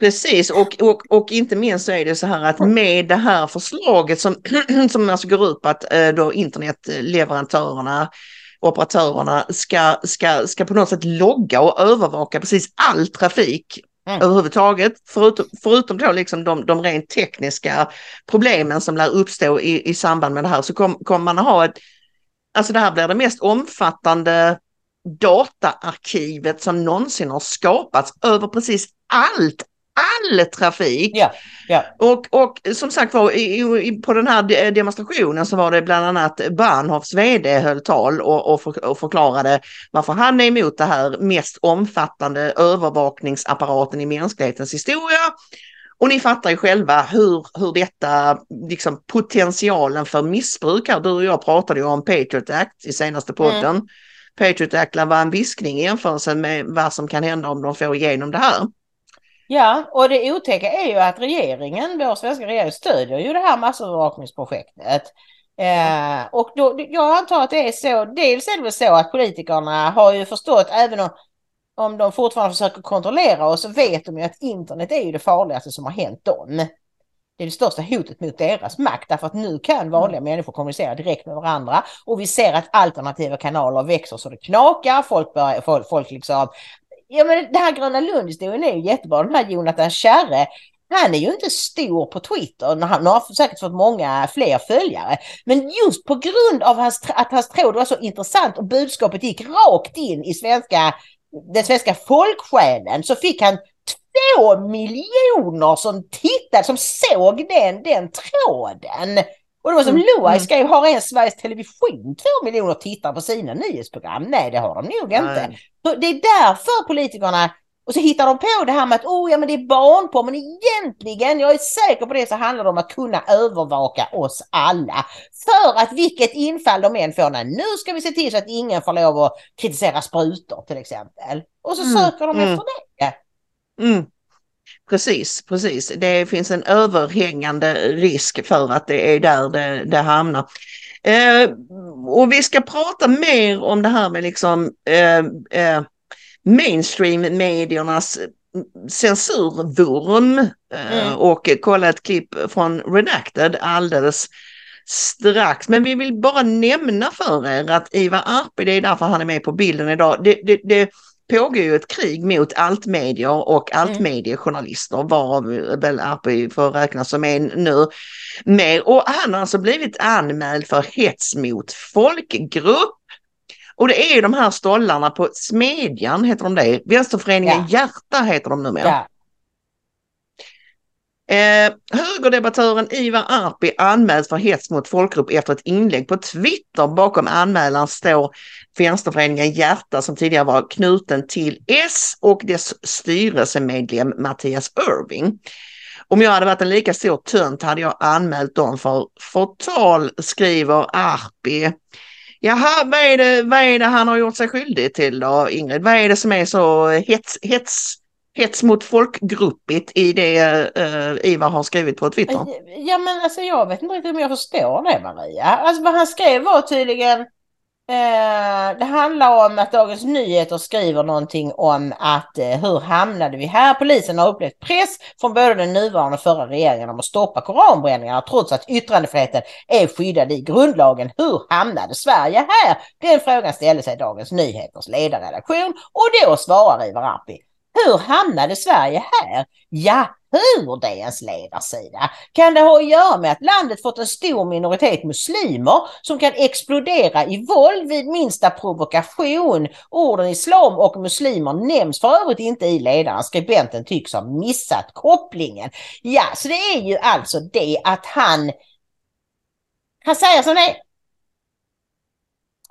Precis, och, och, och inte minst så är det så här att med det här förslaget som, (clears throat) som alltså går ut på att eh, då internetleverantörerna, operatörerna ska, ska, ska på något sätt logga och övervaka precis all trafik Mm. överhuvudtaget. Förutom, förutom då liksom de, de rent tekniska problemen som lär uppstå i, i samband med det här så kommer kom man ha ett, alltså det här blir det mest omfattande dataarkivet som någonsin har skapats över precis allt, all trafik. Ja, ja. Och, och som sagt var, på den här de- demonstrationen så var det bland annat Bahnhofs vd höll tal och, och, för, och förklarade varför han är emot det här mest omfattande övervakningsapparaten i mänsklighetens historia. Och ni fattar ju själva hur, hur detta, liksom potentialen för missbruk här. Du och jag pratade ju om Patriot Act i senaste podden. Patriot Act var vara en viskning i jämförelse med vad som kan hända om de får igenom det här. Ja, och det otäcka är ju att regeringen, vår svenska regering, stödjer ju det här massövervakningsprojektet. Eh, och då, jag antar att det är så, dels är det väl så att politikerna har ju förstått, även om, om de fortfarande försöker kontrollera oss, så vet de ju att internet är ju det farligaste som har hänt dem. Det är det största hotet mot deras makt, därför att nu kan vanliga människor kommunicera direkt med varandra och vi ser att alternativa kanaler växer så det knakar, folk börjar, folk, folk liksom Ja men det här Gröna Lund-historien är ju jättebra. Den här Jonathan Kärre, han är ju inte stor på Twitter. Han har säkert fått många fler följare. Men just på grund av hans, att hans tråd var så intressant och budskapet gick rakt in i svenska, den svenska folksjälen så fick han två miljoner som tittade, som såg den, den tråden. Och det var som Mm, Loa mm. skrev, har en Sveriges Television två miljoner tittare på sina nyhetsprogram? Nej, det har de nog inte. Nej. Så det är därför politikerna, och så hittar de på det här med att oh, ja, men det är barnporr, men egentligen, jag är säker på det, så handlar det om att kunna övervaka oss alla. För att vilket infall de än får, när nu ska vi se till så att ingen får lov att kritisera sprutor till exempel. Och så Mm, söker de mm. efter det. Mm. Precis, precis. Det finns en överhängande risk för att det är där det, det hamnar. Eh, och vi ska prata mer om det här med liksom eh, eh, mainstream-mediernas censurvurm eh, Mm. och kolla ett klipp från Redacted alldeles strax. Men vi vill bara nämna för er att Ivar Arpi, det är därför han är med på bilden idag, det, det, det pågår ju ett krig mot altmedier och altmediejournalister varav väl Arpi får räknas som en nu. Med. Och han har alltså blivit anmäld för hets mot folkgrupp. Och det är ju de här stollarna på Smedjan, heter de det? Vänsterföreningen Hjärta heter de numera. Ja. Eh, högerdebattören Ivar Arpi anmäls för hets mot folkgrupp efter ett inlägg på Twitter. Bakom anmälan står Vänsterföreningen Hjärta som tidigare var knuten till S och dess styrelsemedlem Mattias Irving. Om jag hade varit en lika stor tönt hade jag anmält dem för förtal, skriver Arpi. Jaha, vad är, det, vad är det han har gjort sig skyldig till då, Ingrid? Vad är det som är så hets, hets, hets mot folkgruppigt i det uh, Ivar har skrivit på Twitter? Ja men alltså jag vet inte riktigt om jag förstår det Maria. Alltså vad han skrev var tydligen eh, det handlar om att Dagens Nyheter skriver någonting om att eh, hur hamnade vi här? Polisen har upplevt press från både den nuvarande och förra regeringen om att stoppa koranbränningarna trots att yttrandefriheten är skyddad i grundlagen. Hur hamnade Sverige här? Den frågan ställde sig Dagens Nyheters ledarredaktion och då svarar Ivar Arpi. Hur hamnade Sverige här? Ja, hur det ens ledarsida? Kan det ha att göra med att landet fått en stor minoritet muslimer som kan explodera i våld vid minsta provokation? Orden islam och muslimer nämns för övrigt inte i ledaren. Skribenten tycks ha missat kopplingen. Ja, så det är ju alltså det att han han säger som det är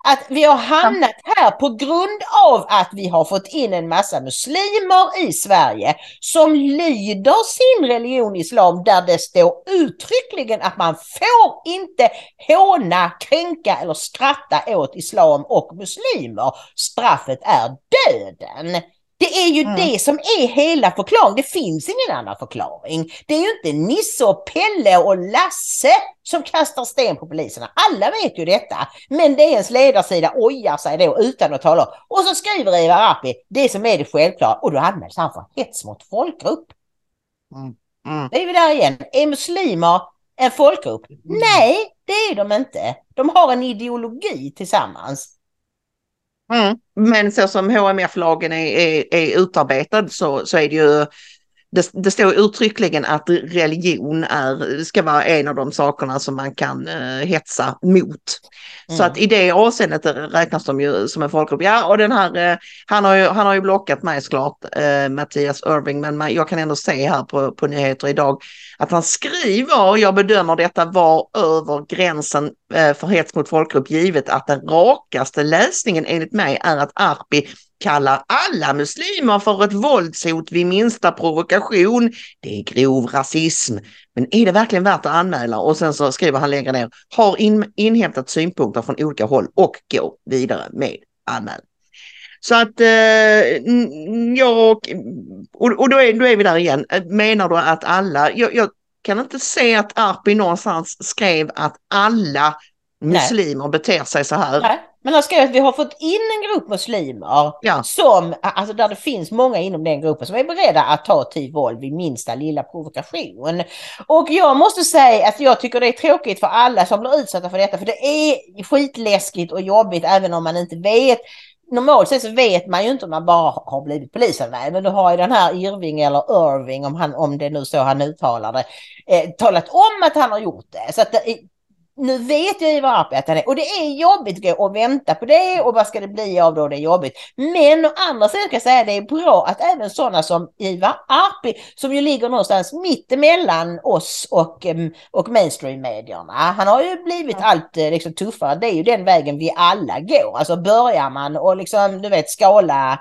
att vi har hamnat här på grund av att vi har fått in en massa muslimer i Sverige som lyder sin religion islam där det står uttryckligen att man får inte håna, kränka eller skratta åt islam och muslimer. Straffet är döden. Det är ju det som är hela förklaringen. Det finns ingen annan förklaring. Det är ju inte Nisse och Pelle och Lasse som kastar sten på poliserna. Alla vet ju detta. Men ens ledarsida ojar sig då utan att tala. Och så skriver Ivar Arpi det som är det självklara och då anmäls han för hets mot folkgrupp. Mm. Mm. Det är vi där igen. Är muslimer en folkgrupp? Nej, det är de inte. De har en ideologi tillsammans. Mm. Men så som HMF-lagen är, är, är utarbetad så, så är det ju det, det står uttryckligen att religion är, ska vara en av de sakerna som man kan uh, hetsa mot. Mm. Så att i det avseendet räknas de ju som en folkgrupp. Ja, och den här, uh, han, har ju, han har ju blockat mig såklart, uh, Mattias Irving, men man, jag kan ändå se här på, på nyheter idag att han skriver, jag bedömer detta var över gränsen för hets mot folkgrupp givet att den rakaste läsningen enligt mig är att Arpi kallar alla muslimer för ett våldshot vid minsta provokation. Det är grov rasism. Men är det verkligen värt att anmäla? Och sen så skriver han längre ner, har in, inhämtat synpunkter från olika håll och går vidare med anmälan. Så att eh, jag, och, och då, är, då är vi där igen, eh, menar du att alla, jag, jag kan inte se att Arpi någonstans skrev att alla muslimer Nej. beter sig så här. Nej. Men han skrev att vi har fått in en grupp muslimer ja. som, alltså där det finns många inom den gruppen som är beredda att ta till våld vid minsta lilla provokation. Och jag måste säga att jag tycker det är tråkigt för alla som blir utsatta för detta, för det är skitläskigt och jobbigt även om man inte vet normalt sett så vet man ju inte om man bara har blivit polisanmäld. Men du har ju den här Irving eller Irving, om, han, om det är nu så han uttalar det, eh, talat om att han har gjort det. Så att det, nu vet jag Arpi att han är, och det är jobbigt att vänta på det och vad ska det bli av då, det är jobbigt. Men å andra sidan ska jag säga att det är bra att även sådana som Ivar Arpi, som ju ligger någonstans mittemellan oss och, och mainstream-medierna, han har ju blivit allt eh, liksom, tuffare, det är ju den vägen vi alla går. Alltså börjar man och liksom, du vet, skala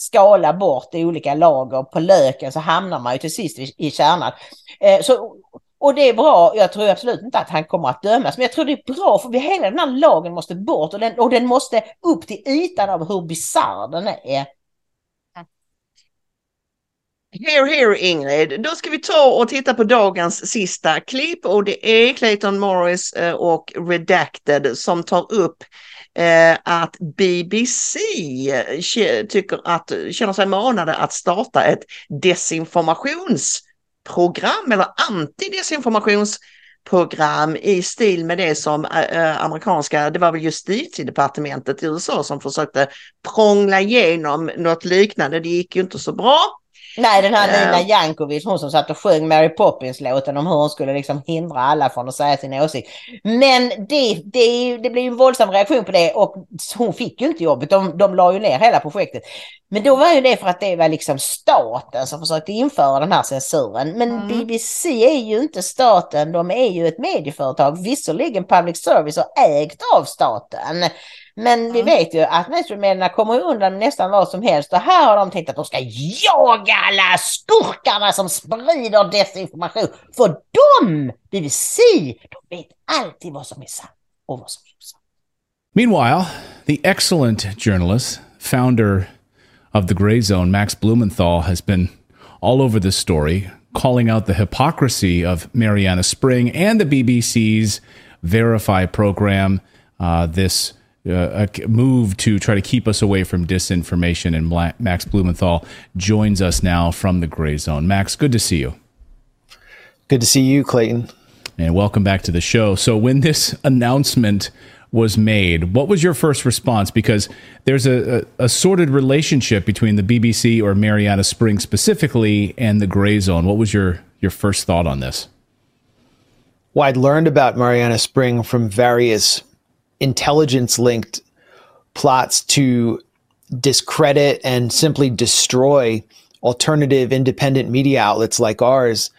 skala bort i olika lager på löken så hamnar man ju till sist i, i kärnan. Eh, så och det är bra, jag tror absolut inte att han kommer att dömas, men jag tror det är bra för vi, hela den här lagen måste bort och den, och den måste upp till ytan av hur bisarr den är. Here, here Ingrid. Då ska vi ta och titta på dagens sista klipp och det är Clayton Morris eh, och Redacted som tar upp eh, att BBC eh, tycker att, känner sig manade att starta ett desinformations program eller antidesinformationsprogram i stil med det som eh, eh, amerikanska, det var väl justitiedepartementet i USA som försökte prångla igenom något liknande. Det gick ju inte så bra. Nej, den här Nina uh, Jankovic, hon som satt och sjöng Mary Poppins-låten om hur hon skulle liksom hindra alla från att säga sin åsikt. Men det, det, det blev en våldsam reaktion på det och hon fick ju inte jobbet. De, de la ju ner hela projektet. Men då var ju det för att det var liksom staten som försökte införa den här censuren. Men mm. BBC är ju inte staten, de är ju ett medieföretag, visserligen public service och ägt av staten. Men vi vet ju att kommer undan nästan vad som helst och här har de tänkt att de ska jaga alla skurkarna som sprider desinformation. För de, BBC, de vet alltid vad som är sant och vad som är osant. Meanwhile, the excellent journalist, founder of the Gray Zone, Max Blumenthal, has been all over this story, calling out the hypocrisy of Mariana Spring and the BBC's Verify program. Uh, this uh, a move to try to keep us away from disinformation. And Max Blumenthal joins us now from the Gray Zone. Max, good to see you. Good to see you, Clayton. And welcome back to the show. So, when this announcement was made, what was your first response? Because there's a, a, a sorted relationship between the BBC or Mariana Springs specifically and the Gray Zone. What was your, your first thought on this? Well, I'd learned about Mariana Spring from various intelligence linked plots to discredit and simply destroy alternative independent media outlets like ours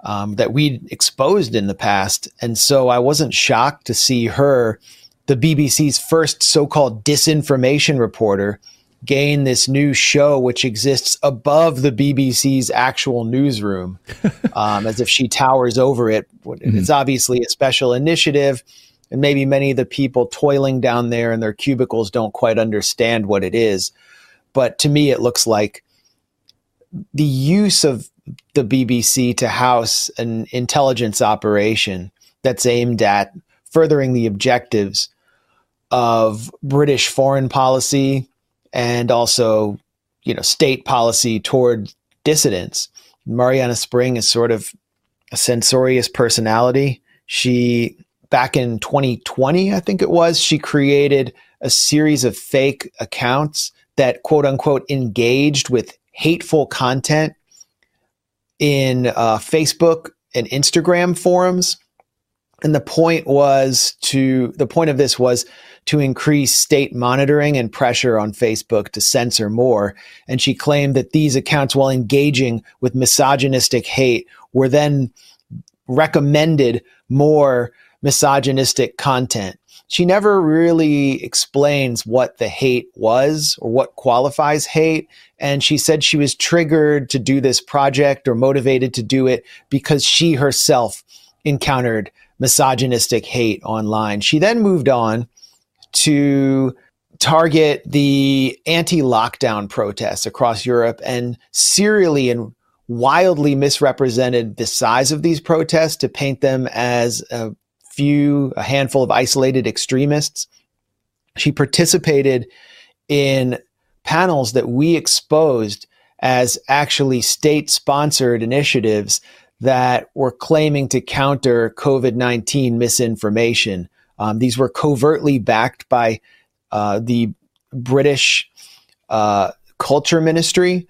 um, that we'd exposed in the past. And so I wasn't shocked to see her, the BBC's first so called disinformation reporter, gain this new show which exists above the BBC's actual newsroom, (laughs) um, as if she towers over it. Mm-hmm. It's obviously a special initiative and maybe many of the people toiling down there in their cubicles don't quite understand what it is. But to me, it looks like the use of the BBC to house an intelligence operation that's aimed at furthering the objectives of British foreign policy and also, you know, state policy toward dissidents Mariana Spring is sort of a censorious personality. She, back in 2020, I think it was, she created a series of fake accounts that quote unquote engaged with hateful content in uh, Facebook and Instagram forums. And the point was to, the point of this was to increase state monitoring and pressure on Facebook to censor more. And she claimed that these accounts, while engaging with misogynistic hate, were then recommended more misogynistic content. She never really explains what the hate was or what qualifies hate. And she said she was triggered to do this project or motivated to do it because she herself encountered misogynistic hate online. She then moved on to target the anti lockdown protests across Europe and serially and wildly misrepresented the size of these protests to paint them as a few, a handful of isolated extremists. She participated in panels that we exposed as actually state sponsored initiatives that were claiming to counter COVID 19 misinformation. Um, these were covertly backed by uh, the British uh, Culture Ministry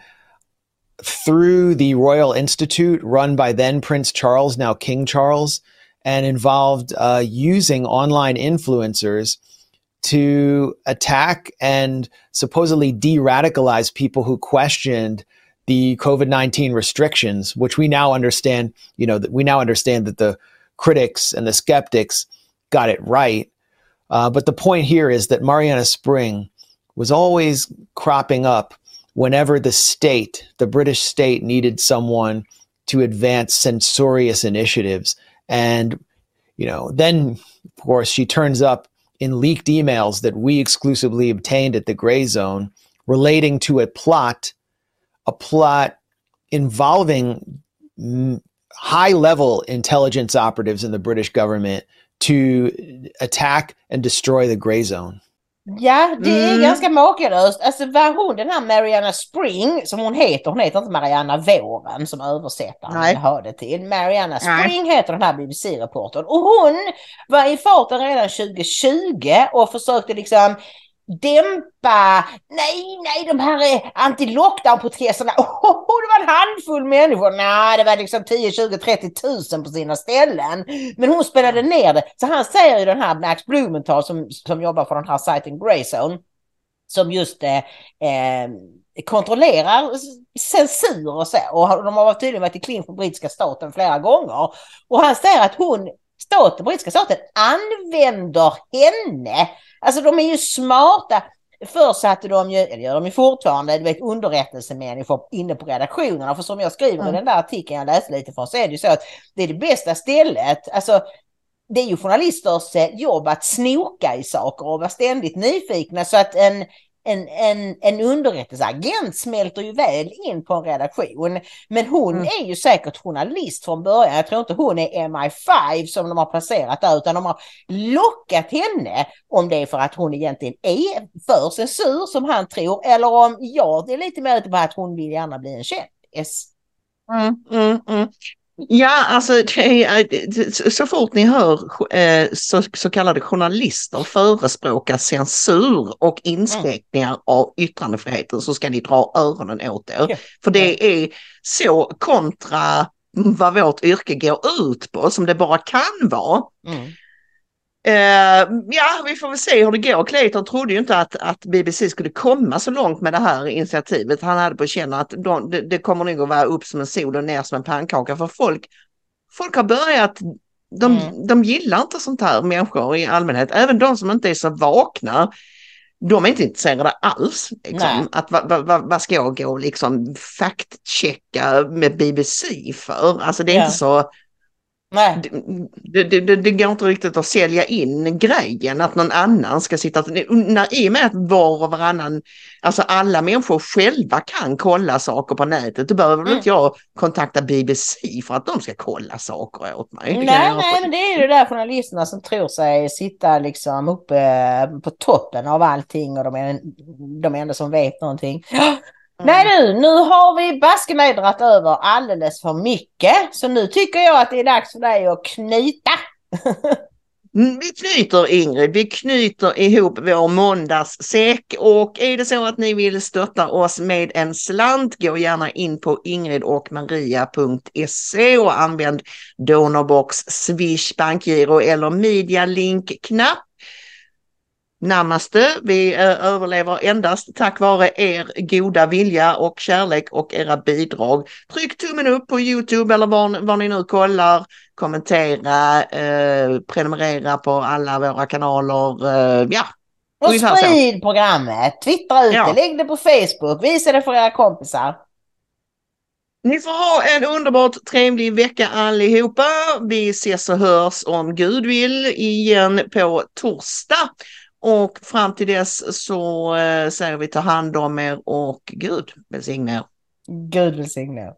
through the Royal Institute, run by then Prince Charles, now King Charles, and involved uh, using online influencers to attack and supposedly de radicalize people who questioned the COVID 19 restrictions, which we now understand, you know, that we now understand that the critics and the skeptics got it right. Uh, but the point here is that Mariana Spring was always cropping up whenever the state, the British state, needed someone to advance censorious initiatives. And, you know, then, of course, she turns up in leaked emails that we exclusively obtained at the Gray Zone relating to a plot, a plot involving high level intelligence operatives in the British government to attack and destroy the Gray Zone. Ja, det är Mm. ganska makalöst. Alltså var hon den här Mariana Spring, som hon heter, hon heter inte Mariana Våren som översättaren Nej. hörde till. Mariana Nej. Spring heter den här BBC-reportern. Och hon var i farten redan 2020 och försökte liksom dämpa, nej, nej, de här eh, anti-lockdown-protesterna, oh, (laughs) det var en handfull människor, nej, det var liksom 10, 20, 30 tusen på sina ställen. Men hon spelade ner det. Så han säger ju den här Max Blumenthal som, som jobbar för den här sajten Grayzone, som just eh, eh, kontrollerar censur och så. Och de har tydligen varit i med brittiska staten flera gånger. Och han säger att hon, staten, brittiska staten, använder henne. Alltså de är ju smarta. Först satte de ju, eller gör de ju fortfarande, du vet underrättelsemänniskor inne på redaktionerna. För som jag skriver i Mm. den där artikeln jag läste lite från så är det ju så att det är det bästa stället. Alltså det är ju journalisters eh, jobb att snoka i saker och vara ständigt nyfikna så att en, en, en, en underrättelseagent smälter ju väl in på en redaktion. Men hon Mm. är ju säkert journalist från början. Jag tror inte hon är MI5 som de har placerat där utan de har lockat henne om det är för att hon egentligen är för censur som han tror eller om jag är lite mer ute på att hon vill gärna bli en kändis. Mm, mm, mm. Ja, alltså är, det- så- fort ni hör eh, så, så kallade journalister förespråka censur och inskränkningar av yttrandefriheten så ska ni dra öronen åt er. Ja. För det är så kontra vad vårt yrke går ut på som det bara kan vara. Mm. Eh, ja, vi får väl se hur det går. Clayton trodde ju inte att, att BBC skulle komma så långt med det här initiativet. Han hade på känn att de, det, kommer nog att vara upp som en sol och ner som en pannkaka för folk. Folk har börjat, de, Mm. de gillar inte sånt här människor i allmänhet. Även de som inte är så vakna. De är inte intresserade alls. Liksom. Att, vad, vad, vad vad ska jag gå och liksom fact-checka med BBC för? Alltså det är Ja. inte så Nej. det, det, det, det går inte riktigt att sälja in grejen att någon annan ska sitta... När, I och med att var och varannan, alltså alla människor själva kan kolla saker på nätet, då behöver väl Mm. inte jag kontakta BBC för att de ska kolla saker åt mig. Det Nej, nej, men det är ju de där journalisterna som tror sig sitta liksom uppe på toppen av allting och de är de enda som vet någonting. Nej du, nu har vi baske mig dragit över alldeles för mycket. Så nu tycker jag att det är dags för dig att knyta. Mm, Vi knyter Ingrid, vi knyter ihop vår måndagssäck och är det så att ni vill stötta oss med en slant, gå gärna in på ingridochmaria.se och använd Donorbox, Swish, bankgiro eller Medialink-knapp. Namaste, vi eh, överlever endast tack vare er goda vilja och kärlek och era bidrag. Tryck tummen upp på Youtube eller var, var ni nu kollar. Kommentera, eh, prenumerera på alla våra kanaler. Eh, ja, Och sprid programmet, twittra ut Ja. det, lägg det på Facebook, visa det för era kompisar. Ni får ha en underbart trevlig vecka allihopa. Vi ses och hörs om Gud vill igen på torsdag. Och fram till dess så eh, säger vi ta hand om er och Gud välsigne er. Gud välsigne er.